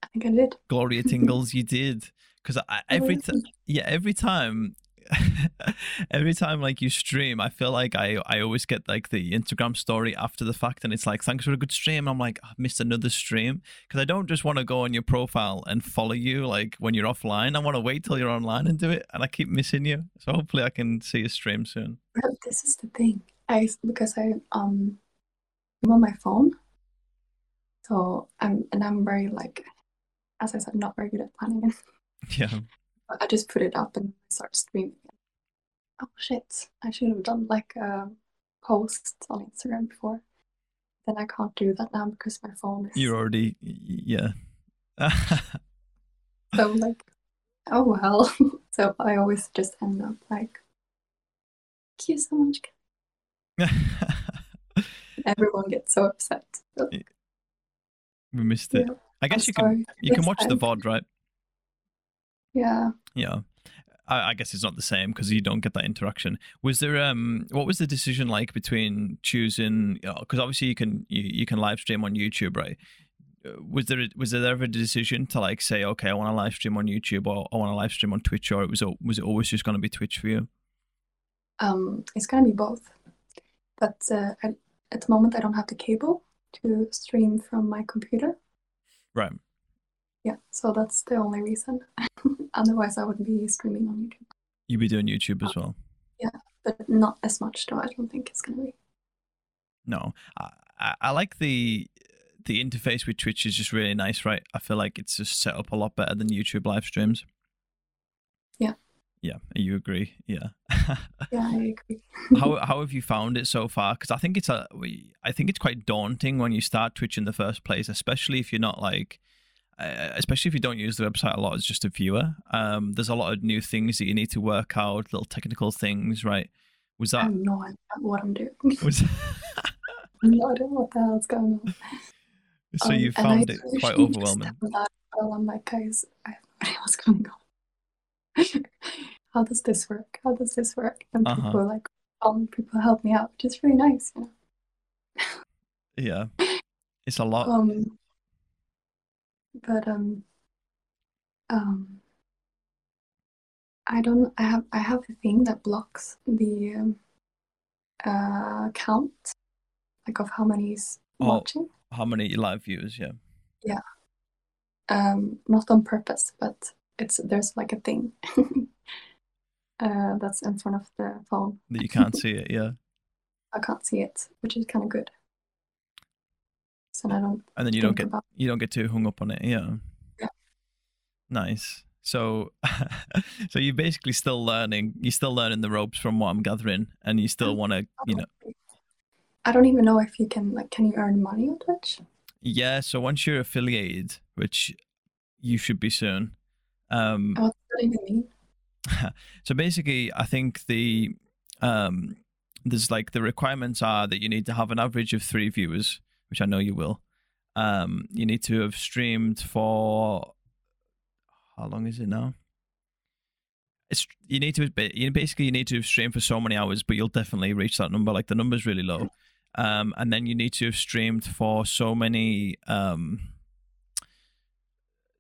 I think I did. Gloria Tingles, you did. Because I, every Oh, time, yeah, every time, every time like you stream, I feel like I, I always get like the Instagram story after the fact, and it's like, thanks for a good stream. I'm like, I've missed another stream because I don't just want to go on your profile and follow you like when you're offline. I want to wait till you're online and do it, and I keep missing you. So hopefully, I can see you stream soon. This is the thing. I because I um I'm on my phone. So I'm and I'm very like as I said, not very good at planning. Yeah. I just put it up and start streaming. Oh shit! I should have done like a post on Instagram before. Then I can't do that now because my phone is. You're already, yeah. So I'm like, oh well. so I always just end up like, thank you so much. Everyone gets so upset. We missed it. yeah, I guess I'm you can sorry. you can watch the. VOD, right? Yeah. Yeah. I, I guess it's not the same because you don't get that interaction. Was there um what was the decision like between choosing because obviously you can you, you can live stream on YouTube, right? Uh, Was there a- was there ever a decision to like say okay I want to live stream on YouTube or I want to live stream on Twitch or it was was it always just going to be Twitch for you? Um, it's gonna be both. But uh, I, at the moment, I don't have the cable, to stream from my computer. Right. Yeah, so that's the only reason. Otherwise, I wouldn't be streaming on YouTube. You'd be doing YouTube as uh, well. Yeah, but not as much, though. I don't think it's gonna be. No, I, I, I like the the interface with Twitch is just really nice, right? I feel like it's just set up a lot better than YouTube live streams. Yeah. Yeah, you agree? Yeah. Yeah, I agree. how how have you found it so far? Because I think it's a I think it's quite daunting when you start Twitch in the first place, especially if you're not like. Uh, especially if you don't use the website a lot as just a viewer, um, there's a lot of new things that you need to work out, little technical things, right? Was I that have no idea what I'm doing. was no idea what the hell's going on. so Um, you found it quite overwhelming? Well, I'm like, guys, I have no idea what's going on. How does this work? How does this work? And Uh-huh. people like, um, people help me out, which is really nice, you know. Yeah, it's a lot. Um, but um, um, I don't. I have. I have a thing that blocks the um, uh count, like of how many is Oh. watching. How many live viewers? Yeah. Yeah. Um, not on purpose, but it's there's like a thing. uh, that's in front of the phone. that you can't see it. Yeah, I can't see it, which is kind of good. So I don't and then you don't get about. you don't get too hung up on it. Yeah. Yeah. Nice. So, so you're basically still learning. You're still learning the ropes from what I'm gathering, and you still want to, you know, I don't even know if you can like. Can you earn money on Twitch? yeah. So once you're affiliated, which you should be soon. Um, What does that even mean? so basically, I think the um, there's like the requirements are that you need to have an average of three viewers, which I know you will. Um, you need to have streamed for how long is it now? It's you need to you basically you need to have streamed for so many hours, but you'll definitely reach that number. Like the number's really low, um, and then you need to have streamed for so many um,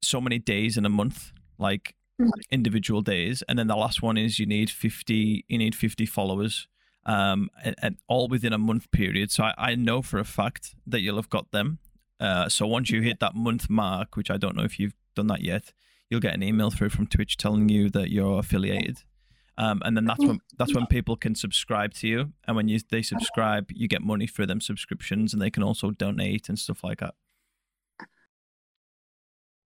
so many days in a month, like Mhm. individual days, and then the last one is you need fifty you need fifty followers, um, and, and all within a month period. So I, I know for a fact that you'll have got them. Uh, so once you hit that month mark, which I don't know if you've done that yet, you'll get an email through from Twitch telling you that you're affiliated. Um, and then that's when that's when people can subscribe to you, and when you they subscribe, you get money for them subscriptions, and they can also donate and stuff like that.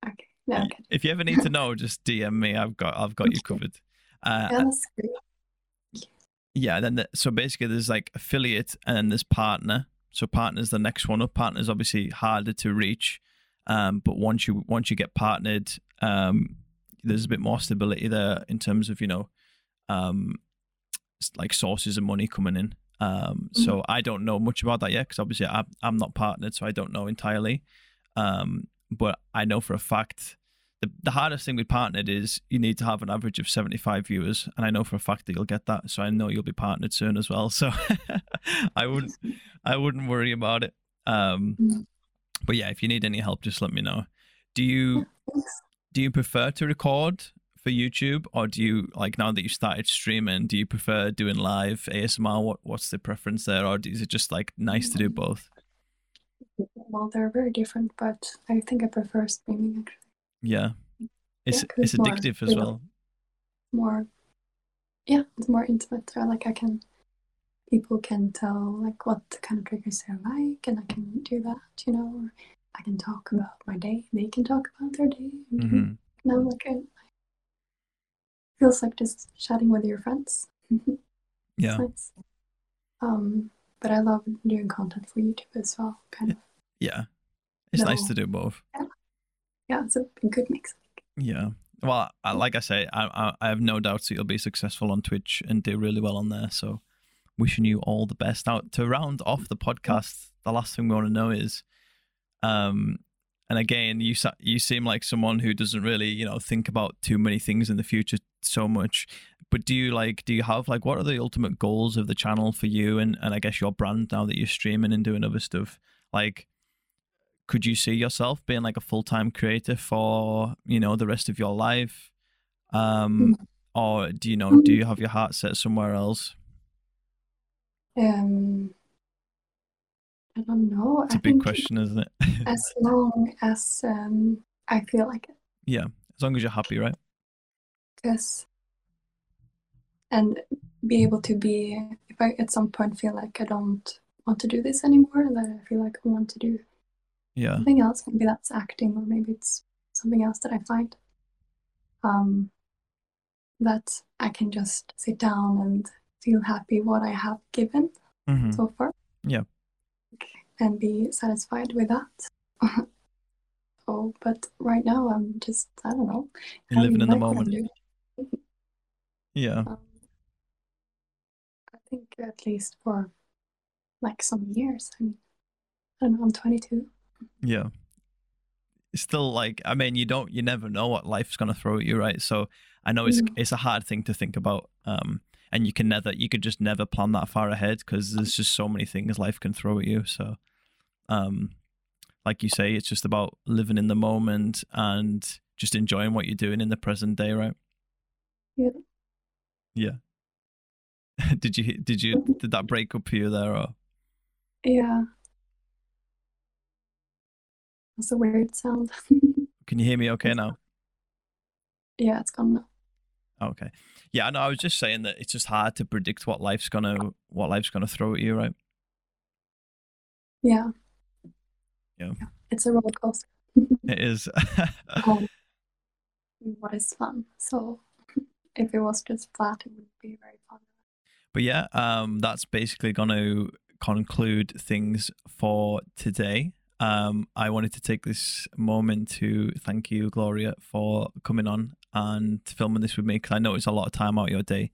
Okay. Okay. If you ever need to know, just DM me. I've got I've got you covered. Uh, Yeah, that's great. Yeah then the, so basically there's like affiliate and then there's partner. So partner's the next one up. Partner's obviously harder to reach um, but once you once you get partnered um, there's a bit more stability there in terms of you know um, like sources of money coming in. Um, so i don't know much about that yet because obviously I'm, I'm not partnered so i don't know entirely. Um, but i know for a fact the, the hardest thing with partnered is you need to have an average of 75 viewers and i know for a fact that you'll get that so i know you'll be partnered soon as well so i wouldn't i wouldn't worry about it. Um Mm. but yeah if you need any help just let me know. Do you do you prefer to record for youtube or do you like now that you started streaming do you prefer doing live asmr what what's the preference there or is it just like nice to do both? Well, they're very different, but I think I prefer streaming actually. Yeah it's 'cause it's it's more addictive as well More, yeah, it's more intimate. Or like I can, people can tell like what kind of triggers they like, and I can do that, you know. Or I can talk about my day. They can talk about their day. And hmm now, like, I, feels like just chatting with your friends. yeah It's nice. Um, but I love doing content for YouTube as well. Kind of, yeah it's nice to do both yeah, it's a good mix. Yeah. Well, I, like I say, I, I I have no doubts that you'll be successful on Twitch and do really well on there. So, wishing you all the best. Now, to round off the podcast, the last thing we want to know is, um, and again, you you seem like someone who doesn't really, you know, think about too many things in the future so much. But do you like? Do you have like what are the ultimate goals of the channel for you and and I guess your brand now that you're streaming and doing other stuff? Like, could you see yourself being like a full-time creator for you know the rest of your life um or do you know do you have your heart set somewhere else Um, I don't know. It's I a big question, isn't it? as long as um, I feel like it, yeah, as long as you're happy, right? because and be able to be if I at some point feel like I don't want to do this anymore, that I feel like I want to do Yeah, something else. Maybe that's acting, or maybe it's something else that I find. Um, that I can just sit down and feel happy what I have given hmm so far. Yeah. And be satisfied with that. oh, but right now I'm just I don't know. you're living in the like what I'm moment. Yeah, Um, I think at least for like some years. I mean, I don't know. I'm 22. Yeah. It's still like I mean, you don't, you never know what life's gonna throw at you, right? So I know it's Mm. it's a hard thing to think about, um, and you can never, you could just never plan that far ahead because there's just so many things life can throw at you. So, um, like you say, it's just about living in the moment and just enjoying what you're doing in the present day, right? Yeah. Yeah. did you did you did that break up for you there or Yeah. That's a weird sound. can you hear me okay now? yeah, it's gone now. Okay. Yeah, no, I was just saying that it's just hard to predict what life's gonna what life's gonna throw at you, right? Yeah. Yeah. It's a roller coaster. It is. Um, what is fun? So if it was just flat, it would be very fun. but yeah, um, that's basically gonna conclude things for today. Um, I wanted to take this moment to thank you, Gloria, for coming on and filming this with me because I know it's a lot of time out of your day,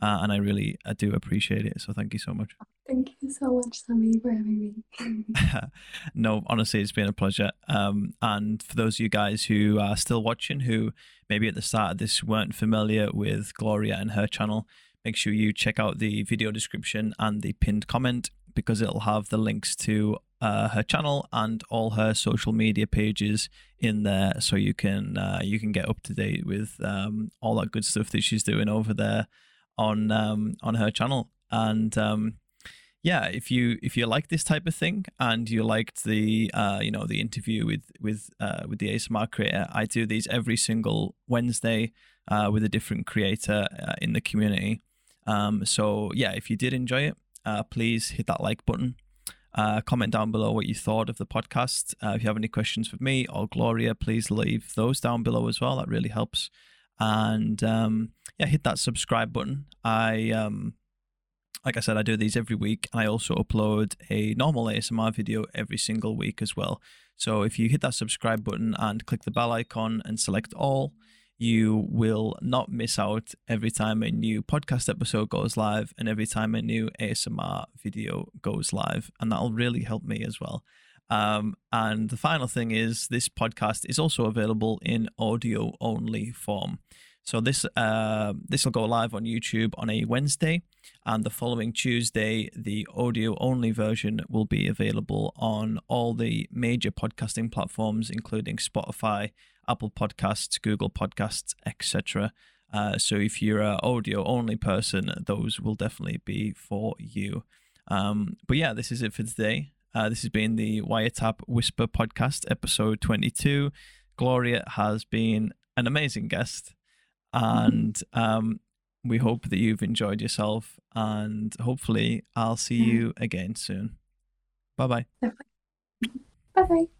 uh, and I really I do appreciate it. So thank you so much. Thank you so much, Sammy, for having me. no, honestly, it's been a pleasure. Um, and for those of you guys who are still watching, who maybe at the start of this weren't familiar with Gloria and her channel, make sure you check out the video description and the pinned comment because it'll have the links to uh, her channel and all her social media pages in there, so you can uh, you can get up to date with um, all that good stuff that she's doing over there on um, on her channel. And um, yeah, if you if you like this type of thing and you liked the uh, you know the interview with with uh, with the ASMR creator, I do these every single Wednesday uh, with a different creator uh, in the community. Um, so yeah, if you did enjoy it, please hit that like button. Uh, comment down below what you thought of the podcast. Uh, if you have any questions for me or Gloria, please leave those down below as well. That really helps. And um, yeah, hit that subscribe button. I um, like I said, I do these every week. And I also upload a normal ASMR video every single week as well. So if you hit that subscribe button and click the bell icon and select all, you will not miss out every time a new podcast episode goes live and every time a new ASMR video goes live. And that'll really help me as well. Um, and the final thing is this podcast is also available in audio only form. So this uh, this will go live on YouTube on a Wednesday, and the following Tuesday, the audio only version will be available on all the major podcasting platforms, including Spotify, Apple Podcasts, Google Podcasts, etc. Uh, so if you're an audio only person, those will definitely be for you. Um, but yeah, this is it for today. Uh, this has been the Wiretap Whisper podcast, episode 22. Gloria has been an amazing guest and um, we hope that you've enjoyed yourself and hopefully i'll see you again soon bye bye Bye bye.